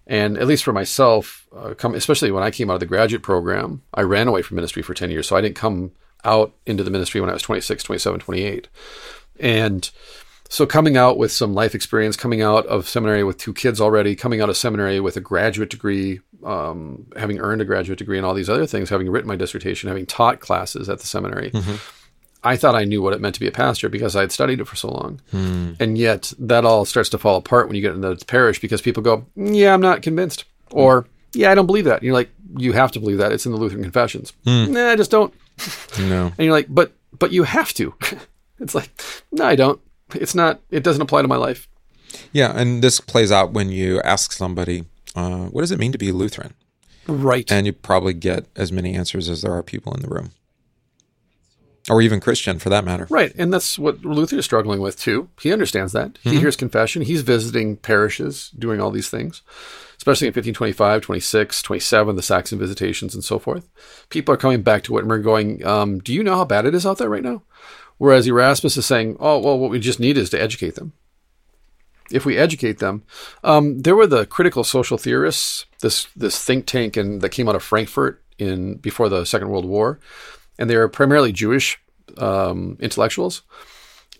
And at least for myself, uh, come, especially when I came out of the graduate program, I ran away from ministry for 10 years. So I didn't come out into the ministry when I was 26, 27, 28. And so coming out with some life experience, coming out of seminary with two kids already, coming out of seminary with a graduate degree, um, having earned a graduate degree and all these other things, having written my dissertation, having taught classes at the seminary, I thought I knew what it meant to be a pastor because I had studied it for so long. Hmm. And yet that all starts to fall apart when you get into the parish because people go, yeah, I'm not convinced. Hmm. Or, yeah, I don't believe that. And you're like, you have to believe that. It's in the Lutheran confessions. Hmm. Nah, I just don't. No, And you're like, but but you have to. (laughs) it's like, no, I don't. It's not. It doesn't apply to my life. yeah, and this plays out when you ask somebody, uh, "What does it mean to be Lutheran?" Right. and you probably get as many answers as there are people in the room, or even Christian for that matter. right. And that's what Luther is struggling with too. He understands that. He hears confession. He's visiting parishes, doing all these things, especially in 1525, 26, 27, the Saxon visitations and so forth. People are coming back to Wittenberg going, um, Do you know how bad it is out there right now? Whereas Erasmus is saying, Oh, well, what we just need is to educate them. if we educate them. Um, there were the critical social theorists, this this think tank, and that came out of Frankfurt in before the Second World War, and they were primarily Jewish um, intellectuals,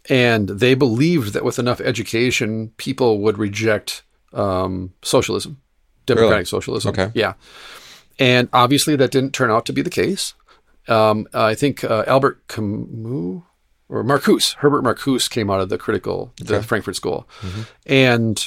and they believed that with enough education, people would reject um, socialism, democratic Really? socialism. Okay. yeah, and obviously that didn't turn out to be the case. Um, I think uh, Albert Camus or Marcuse, Herbert Marcuse came out of the critical, the Frankfurt School. And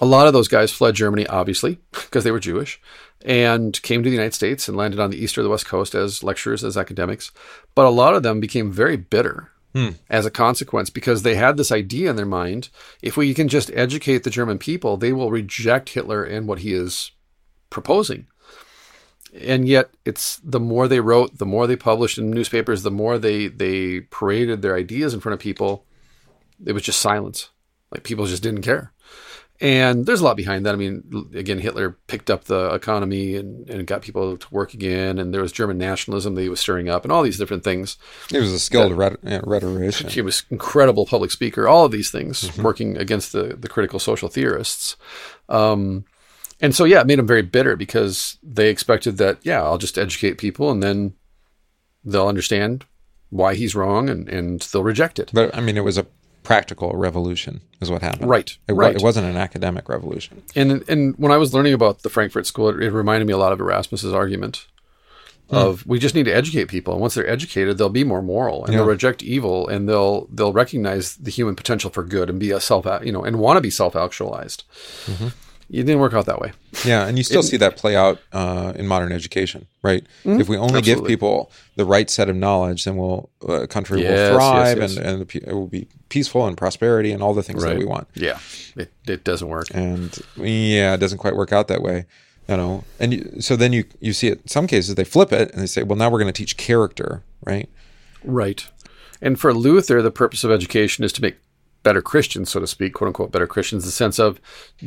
a lot of those guys fled Germany, obviously, (laughs) because they were Jewish, and came to the United States and landed on the east or the west coast as lecturers, as academics. But a lot of them became very bitter hmm. as a consequence because they had this idea in their mind if we can just educate the German people, they will reject Hitler and what he is proposing and yet it's the more they wrote, the more they published in newspapers, the more they they paraded their ideas in front of people. It was just silence. Like people just didn't care. And there's a lot behind that. I mean, again, Hitler picked up the economy and, and got people to work again, and there was German nationalism that he was stirring up, and all these different things. He was a skilled rhet- yeah, rhetorician. He was incredible public speaker. All of these things working against the the critical social theorists. Um, and so, yeah, it made them very bitter because they expected that, yeah, I'll just educate people and then they'll understand why he's wrong and, and they'll reject it. But I mean, it was a practical revolution, is what happened. Right, It, right. it wasn't an academic revolution. And and when I was learning about the Frankfurt School, it, it reminded me a lot of Erasmus's argument hmm. of we just need to educate people, and once they're educated, they'll be more moral and they'll reject evil, and they'll they'll recognize the human potential for good and be a self you know and want to be self actualized. Mm-hmm. It didn't work out that way. Yeah, and you still see that play out uh, in modern education, right? If we only give Mm-hmm. People the right set of knowledge, then we'll uh, country Yes, will thrive, yes. and and it will be peaceful and prosperity and all the things that we want. Yeah, it it doesn't work. And yeah, it doesn't quite work out that way, you know. And you, so then you you see it. In some cases they flip it and they say, well, now we're going to teach character, right? Right. And for Luther, the purpose of education is to make better Christians, so to speak, quote unquote, better Christians, the sense of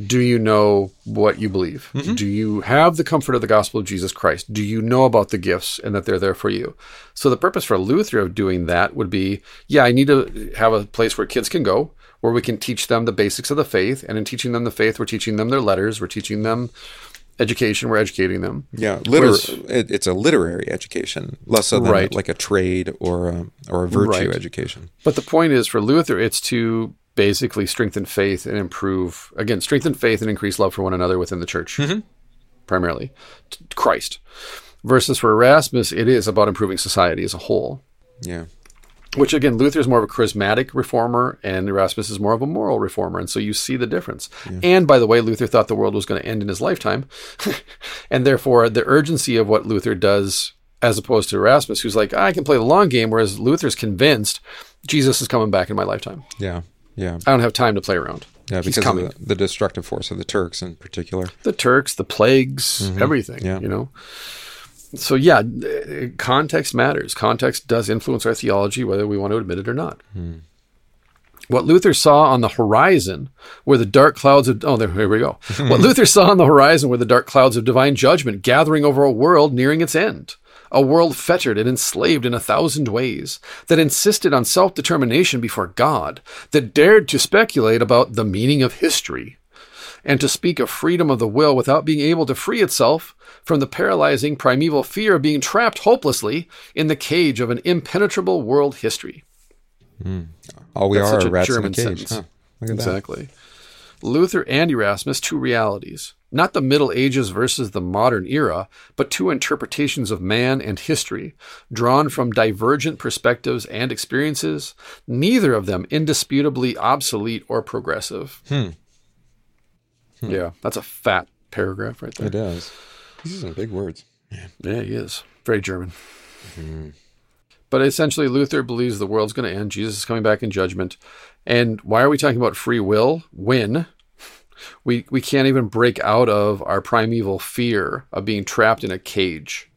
do you know what you believe? Mm-hmm. Do you have the comfort of the gospel of Jesus Christ? Do you know about the gifts and that they're there for you? So the purpose for Luther of doing that would be yeah, I need to have a place where kids can go, where we can teach them the basics of the faith. And in teaching them the faith, we're teaching them their letters, we're teaching them education, we're educating them. Yeah, liter- it, it's a literary education, less so than Right. like a trade or a, or a virtue Right. education. But the point is for Luther, it's to basically strengthen faith and improve, again, strengthen faith and increase love for one another within the church, mm-hmm. primarily, Christ. Versus for Erasmus, it is about improving society as a whole. Yeah, Which again, Luther is more of a charismatic reformer, and Erasmus is more of a moral reformer, and so you see the difference. And by the way, Luther thought the world was going to end in his lifetime, (laughs) and therefore the urgency of what Luther does, as opposed to Erasmus, who's like, I can play the long game, whereas Luther's convinced Jesus is coming back in my lifetime. yeah, yeah, I don't have time to play around. yeah. He's Because coming. of the, the destructive force of the Turks in particular. the Turks, the plagues, mm-hmm. everything. Yeah. You know. So yeah, context matters. Context does influence our theology, whether we want to admit it or not. Hmm. What Luther saw on the horizon were the dark clouds of oh there here we go. (laughs) what Luther saw on the horizon were the dark clouds of divine judgment gathering over a world nearing its end. A world fettered and enslaved in a thousand ways, that insisted on self determination before God, that dared to speculate about the meaning of history, and to speak of freedom of the will without being able to free itself from the paralyzing primeval fear of being trapped hopelessly in the cage of an impenetrable world history. All we That's are such are a rats German in a cage. sentence. Huh. Exactly. Luther and Erasmus, two realities. Not the Middle Ages versus the modern era, but two interpretations of man and history, drawn from divergent perspectives and experiences, neither of them indisputably obsolete or progressive. Hmm. Hmm. Yeah, that's a fat paragraph right that. there. It is. These are some big words. Yeah, he is. Very German. But essentially, Luther believes the world's going to end. Jesus is coming back in judgment. And why are we talking about free will when we, we can't even break out of our primeval fear of being trapped in a cage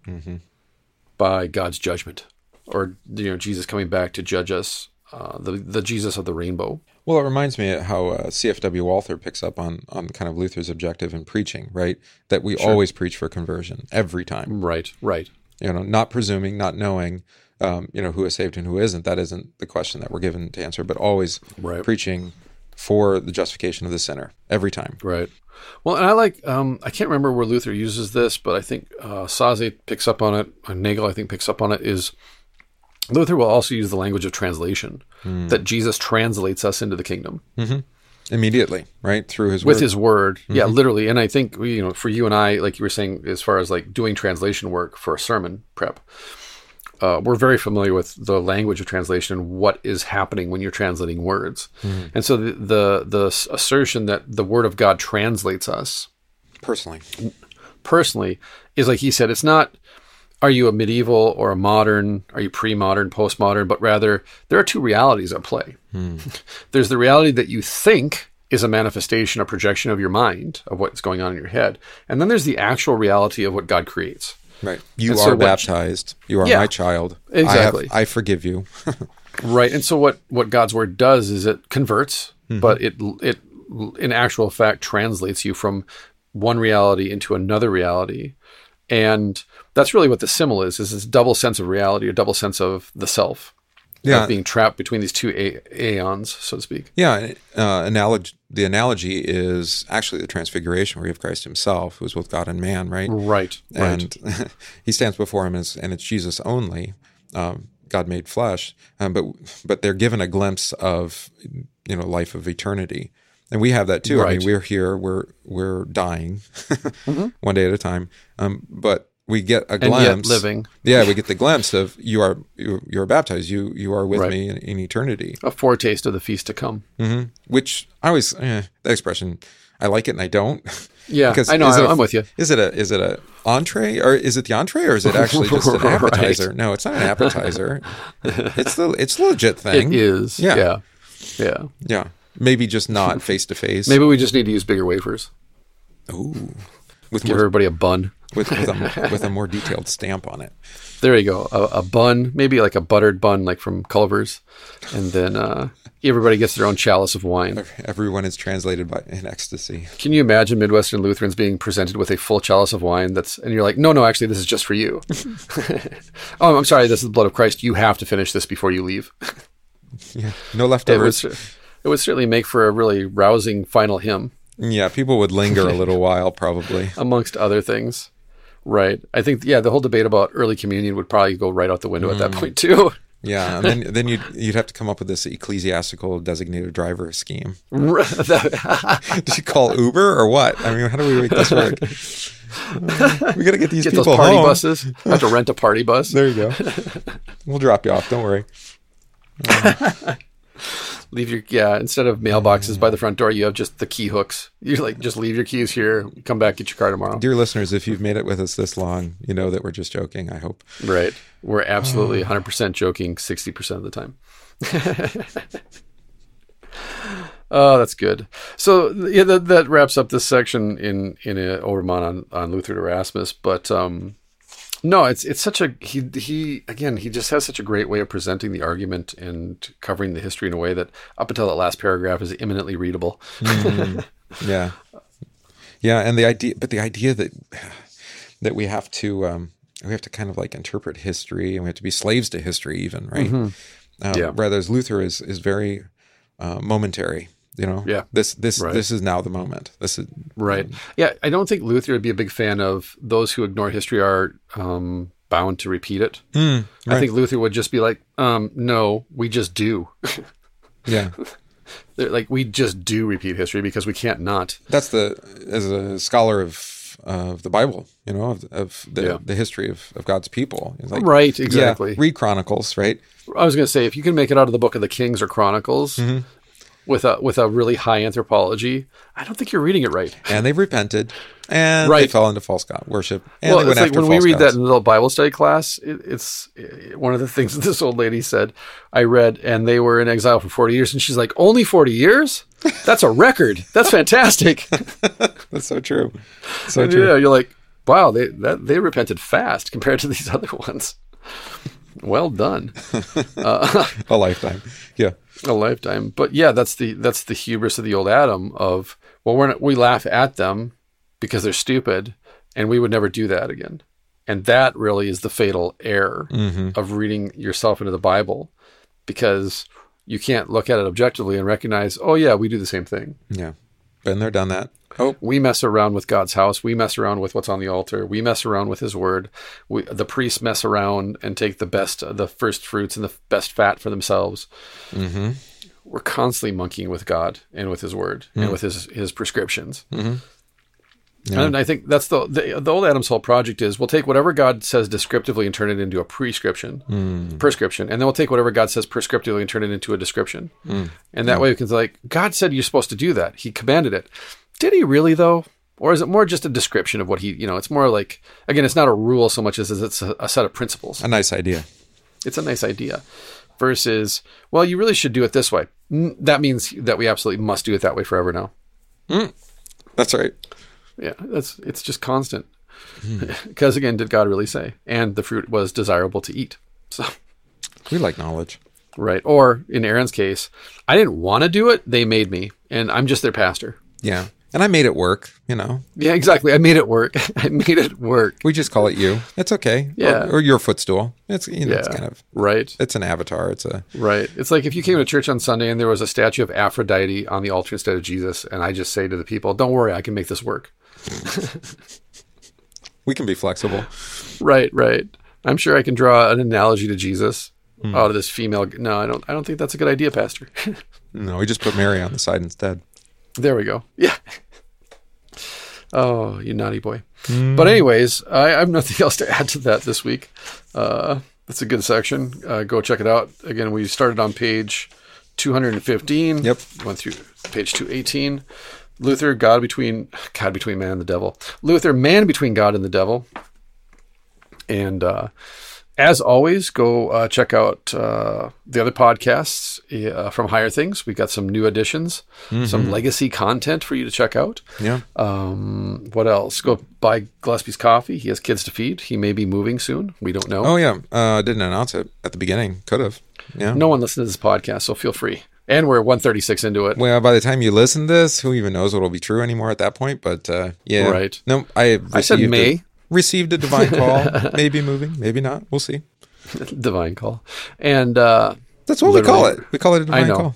by God's judgment or you know Jesus coming back to judge us, uh, the, the Jesus of the rainbow? Well, it reminds me of how uh, CFW Walther picks up on on kind of Luther's objective in preaching, right? That we always preach for conversion every time. Right, right. You know, not presuming, not knowing, um, you know, who is saved and who isn't. That isn't the question that we're given to answer, but always Right. preaching for the justification of the sinner every time. Right. Well, and I like, um, I can't remember where Luther uses this, but I think uh, Sasse picks up on it, Nagel, I think, picks up on it, is Luther will also use the language of translation, Hmm. that Jesus translates us into the kingdom mm-hmm. Immediately, right through his with word. his word. Mm-hmm. Yeah, literally. And I think, you know, for you and I, like you were saying, as far as like doing translation work for a sermon prep, uh, we're very familiar with the language of translation and what is happening when you're translating words. Mm-hmm. And so the, the the assertion that the word of God translates us personally. personally is like he said, it's not are you a medieval or a modern, are you pre modern, post modern? but rather there are two realities at play. Hmm. (laughs) There's the reality that you think is a manifestation, a projection of your mind, of what's going on in your head. And then there's the actual reality of what God creates. Right. You And are so what- baptized. You are Yeah. my child. Exactly. I, have, I forgive you. (laughs) Right. And so what, what God's word does is it converts, mm-hmm. but it, it, in actual fact, translates you from one reality into another reality. And that's really what the simul is, is this double sense of reality, a double sense of the self. Yeah. Of being trapped between these two a- aeons, so to speak. Yeah, uh, analog- the analogy is actually the transfiguration where you have Christ himself, who's with God and man, right? Right. Right. And (laughs) he stands before him, as, and it's Jesus only, um, God made flesh. Um, but but they're given a glimpse of you know life of eternity, and we have that too. I Right. mean, we're here, we're we're dying, (laughs) one day at a time. Um, but we get a Mm-hmm. glimpse. living. Yeah, we get the glimpse of you are you, are baptized. You you are with Right. me in, in eternity. A foretaste of the feast to come. hmm Which I always eh, that expression I like it and I don't. (laughs) Yeah, because I know. is it I, a- I'm with you. Is it a is it a entree or is it the entree or is it actually just an (laughs) Right. appetizer? No, it's not an appetizer. (laughs) it's the it's a legit thing. It is. Yeah. Yeah. Yeah. Yeah, maybe just not face to face. Maybe we just need to use bigger wafers. Ooh, with Give more, everybody a bun. With with a, with a more detailed stamp on it. There you go. A, a bun, maybe like a buttered bun, like from Culver's, and then uh, everybody gets their own chalice of wine. Everyone is translated by in ecstasy. Can you imagine Midwestern Lutherans being presented with a full chalice of wine? That's and you're like, no, no, actually, this is just for you. (laughs) (laughs) oh, I'm sorry, this is the blood of Christ. You have to finish this before you leave. (laughs) Yeah, no It leftovers. would, it would certainly make for a really rousing final hymn, Yeah, people would linger a little while probably. amongst other things. Right. I think, yeah, the whole debate about early communion would probably go right out the window at that mm. point, too. (laughs) Yeah, and then then you'd you'd have to come up with this ecclesiastical designated driver scheme. (laughs) (laughs) Did you call Uber or what? I mean, how do we make this work? we got to get these Get people those party home. buses. have to rent a party bus. There you go. we'll drop you off. Don't worry. Leave your yeah. Instead of mailboxes by the front door, you have just the key hooks. You like just leave your keys here. Come back, get your car tomorrow. Dear listeners, if you've made it with us this long, you know that we're just joking. I hope. Right. We're absolutely 100% joking 60% of the time. (laughs) oh, that's good. So yeah, that, that wraps up this section in in a Oberman on on Luther to Erasmus. But um, no, it's it's such a he he again he just has such a great way of presenting the argument and covering the history in a way that up until that last paragraph is imminently readable. (laughs) Yeah, yeah, and the idea, but the idea that that we have to um, we have to kind of like interpret history, and we have to be slaves to history, even right? Um, Yeah. Whereas Luther is is very uh, momentary. You know. Yeah. This this Right. this is now the moment. This is Right. Yeah, I don't think Luther would be a big fan of those who ignore history are um, bound to repeat it. I think Luther would just be like, um, "No, we just do. (laughs) yeah. Like we just do repeat history because we can't not." That's the as a scholar of of the Bible, you know, of, of the, Yeah. the history of, of God's people. Like, Right. yeah, Exactly. read Chronicles, right? I was going to say if you can make it out of the Book of the Kings or Chronicles Mm-hmm. With a with a really high anthropology, I don't think you're reading it right. And they've repented, and they fell into false god worship. And well, they went it's like when we read gods. that in the Bible study class, it, it's it, one of the things that (laughs) this old lady said. I read, and they were in exile for forty years, and she's like, "Only forty years? That's a record. That's fantastic." (laughs) That's so true. So true. yeah, you're like, "Wow, they that they repented fast compared to these (laughs) other ones." Well done, (laughs) uh, A lifetime. Yeah. a lifetime. But yeah, that's the that's the hubris of the old Adam. Of well, we're not, we laugh at them because they're stupid, and we would never do that again. And that really is the fatal error mm-hmm. of reading yourself into the Bible, because you can't look at it objectively and recognize, oh yeah, we do the same thing. Yeah. Been there, done that. Oh, We mess around with God's house. We mess around with what's on the altar. We mess around with His word. We, the priests mess around and take the best, the first fruits and the best fat for themselves. mm-hmm. We're constantly monkeying with God and with His word and mm. with His His prescriptions. Mm-hmm. And I think that's the, the the old Adam's whole project is we'll take whatever God says descriptively and turn it into a prescription, mm. prescription, and then we'll take whatever God says prescriptively and turn it into a description. Mm. And that way we can say, like, God said you're supposed to do that. He commanded it. Did he really though? Or is it more just a description of what he, you know, it's more like, again, it's not a rule so much as it's a, a set of principles. a nice idea. It's a nice idea. Versus, well, you really should do it this way. That means that we absolutely must do it that way forever now. Hmm. That's right. Yeah, that's it's just constant. (laughs) Because again, did God really say? And the fruit was desirable to eat. So We like knowledge. right. Or in Aaron's case, I didn't want to do it. They made me, and I'm just their pastor. Yeah. And I made it work, you know. Yeah, exactly. I made it work. (laughs) I made it work. We just call it you. It's okay. Yeah. Or, or your footstool. It's you know, it's Yeah. kind of Right. it's an avatar. It's a Right. It's like if you came to church on Sunday and there was a statue of Aphrodite on the altar instead of Jesus, and I just say to the people, "Don't worry, I can make this work." (laughs) we can be flexible. Right. Right. I'm sure I can draw an analogy to Jesus hmm. out of this female. No, I don't. I don't think that's a good idea, Pastor. (laughs) No, we just put Mary on the side instead. There we go. Yeah. Oh, you naughty boy. But anyways, I, I have nothing (laughs) else to add to that this week. Uh, that's a good section. Uh, go check it out. Again, we started on page 215. Yep. Went through page 218. Luther, God between (sighs) God between man and the devil. Luther, man between God and the devil. And uh, as always, go uh, check out uh, the other podcasts uh, from Higher Things. We've got some new additions, some legacy content for you to check out. Yeah. Um, what else? Go buy Gillespie's coffee. He has kids to feed. He may be moving soon. We don't know. Oh yeah. Uh, didn't announce it at the beginning. Could have. Yeah. No one listens to this podcast, so feel free. And we're 136 into it. Well, by the time you listen to this, who even knows what will be true anymore at that point? But uh, yeah, Right. No, I I said may. a, received a divine (laughs) call. maybe moving, maybe not. We'll see. (laughs) Divine call. And uh, That's what we call it. We call it a divine I know. call.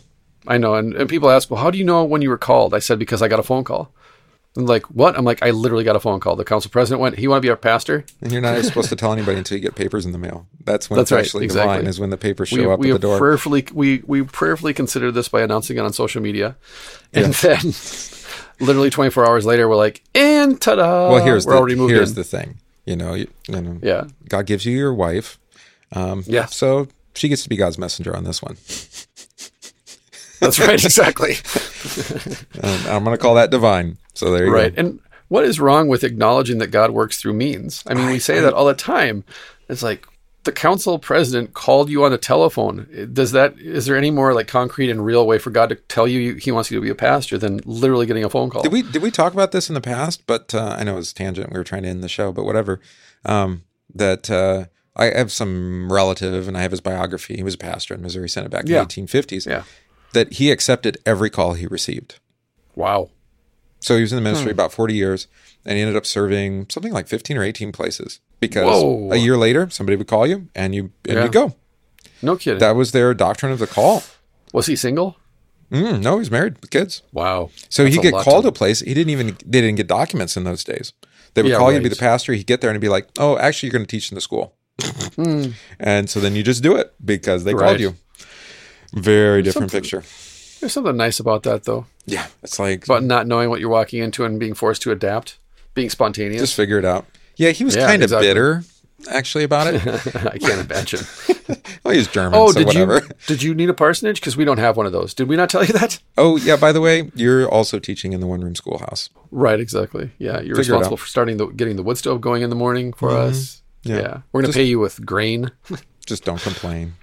I know. And, and people ask, well, how do you know when you were called? I said, because I got a phone call. And like, what? I'm like, I literally got a phone call. The council president went, he want to be our pastor? And you're not supposed to tell (laughs) anybody until you get papers in the mail. That's when That's it's right, actually exactly. divine. Is when the papers show we, up we at the door. prayerfully we we prayerfully considered this by announcing it on social media, and then literally 24 hours later, we're like, and ta-da! well, here's we're the already moved here's in. the thing. You know, you, you know, yeah, God gives you your wife. Um, Yeah. So she gets to be God's messenger on this one. (laughs) that's right, exactly. (laughs) Um, I'm going to call that divine. So there you right. go. Right, and what is wrong with acknowledging that God works through means? I mean, we say that all the time. It's like the council president called you on the telephone. Does that is there any more like concrete and real way for God to tell you he wants you to be a pastor than literally getting a phone call? Did we did we talk about this in the past? But uh, I know it was a tangent. We were trying to end the show, but whatever. Um, that uh, I have some relative, and I have his biography. He was a pastor in Missouri Synod back Yeah. in the 1850s. Yeah. That he accepted every call he received. Wow. So he was in the Hmm. ministry about 40 years, and he ended up serving something like 15 or 18 places. Because Whoa. a year later, somebody would call you, and you and Yeah. you go. No kidding. That was their doctrine of the call. Was he single? Mm, no, he's married with kids. Wow. So That's he'd get called to- a place. He didn't even they didn't get documents in those days. They would Yeah, call you to be the pastor. He'd get there and he'd be like, "Oh, actually, you're going to teach in the school," and so then you just do it because they. Right. called you. Very different picture. There's something nice about that, though, Yeah, it's like about not knowing what you're walking into and being forced to adapt, being spontaneous. just figure it out. Yeah, he was Yeah, kind of exactly. bitter actually about it. (laughs) I can't imagine. (laughs) well, he's German, Oh, so did whatever. you (laughs) did you need a parsonage? Because we don't have one of those. Did we not tell you that? Oh, yeah. By the way, you're also teaching in the one room schoolhouse. Right, exactly. Yeah, you're Figure responsible for starting the getting the wood stove going in the morning for mm-hmm. us. Yeah. Yeah, we're gonna Just- pay you with grain. Just don't complain.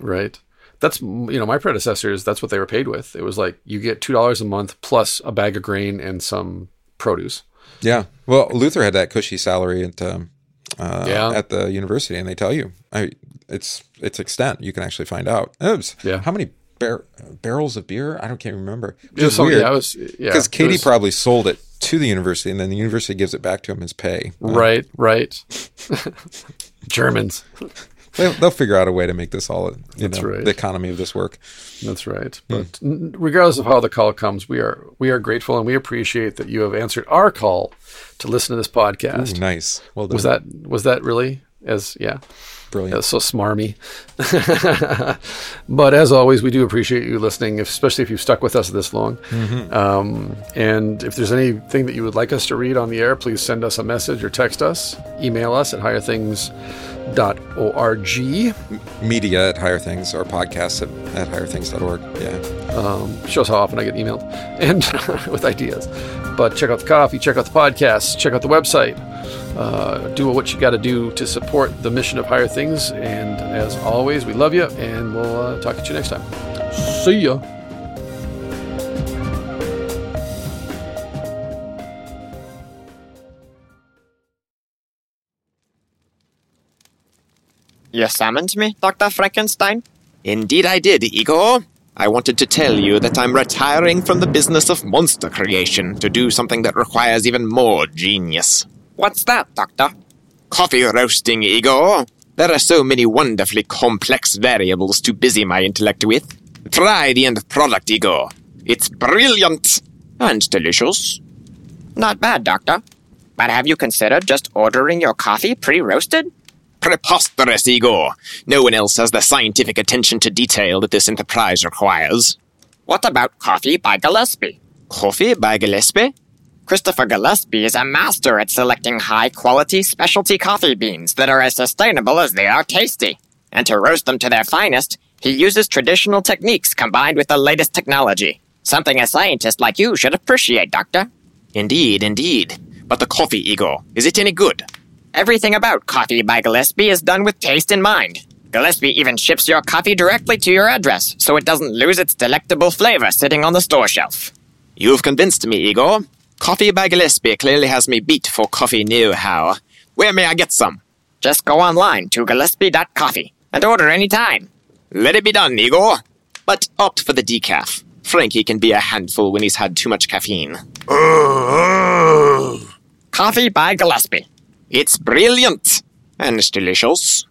right. That's you know my predecessors. That's what they were paid with. It was like you get two dollars a month plus a bag of grain and some produce. Yeah. Well, Luther had that cushy salary at um, uh, Yeah. at the university, and they tell you I, it's its extent. You can actually find out. Was- Yeah. How many bar- barrels of beer? I don't can't remember. Which is weird yeah, it yeah. because Katie was- probably sold it to the university, and then the university gives it back to him as pay. Right, right. (laughs) Germans. They'll, they'll figure out a way to make this all. You That's know, right. the economy of this work. That's right. Hmm. But n- regardless of how the call comes, we are we are grateful and we appreciate that you have answered our call to listen to this podcast. Nice. Well done. Was that was that really as yeah? brilliant? That's so smarmy. (laughs) but as always, we do appreciate you listening, especially if you've stuck with us this long. Mm-hmm. Um, and if there's anything that you would like us to read on the air, please send us a message or text us. Email us at higherthings.org. Media at Higher Things or podcasts at, at higherthings.org. Yeah. Um, shows how often I get emailed (laughs) and (laughs) with ideas. But check out the coffee, check out the podcast, check out the website. Uh, do what you got to do to support the mission of higher things. And as always, we love you, and we'll uh, talk to you next time. See ya. You summoned me, Dr. Frankenstein? Indeed, I did, Igor. I wanted to tell you that I'm retiring from the business of monster creation to do something that requires even more genius. What's that, Doctor? Coffee roasting, Igor. There are so many wonderfully complex variables to busy my intellect with. Try the end product, Igor. It's brilliant and delicious. Not bad, Doctor. But have you considered just ordering your coffee pre roasted? Preposterous, Igor. No one else has the scientific attention to detail that this enterprise requires. What about coffee by Gillespie? Coffee by Gillespie? Christopher Gillespie is a master at selecting high quality specialty coffee beans that are as sustainable as they are tasty. And to roast them to their finest, he uses traditional techniques combined with the latest technology. Something a scientist like you should appreciate, Doctor. Indeed, indeed. But the coffee, Igor, is it any good? Everything about Coffee by Gillespie is done with taste in mind. Gillespie even ships your coffee directly to your address, so it doesn't lose its delectable flavor sitting on the store shelf. You've convinced me, Igor. Coffee by Gillespie clearly has me beat for coffee know-how. Where may I get some? Just go online to gillespie.coffee and order any time. Let it be done, Igor. But opt for the decaf. Frankie can be a handful when he's had too much caffeine. Coffee by Gillespie. It's brilliant and delicious.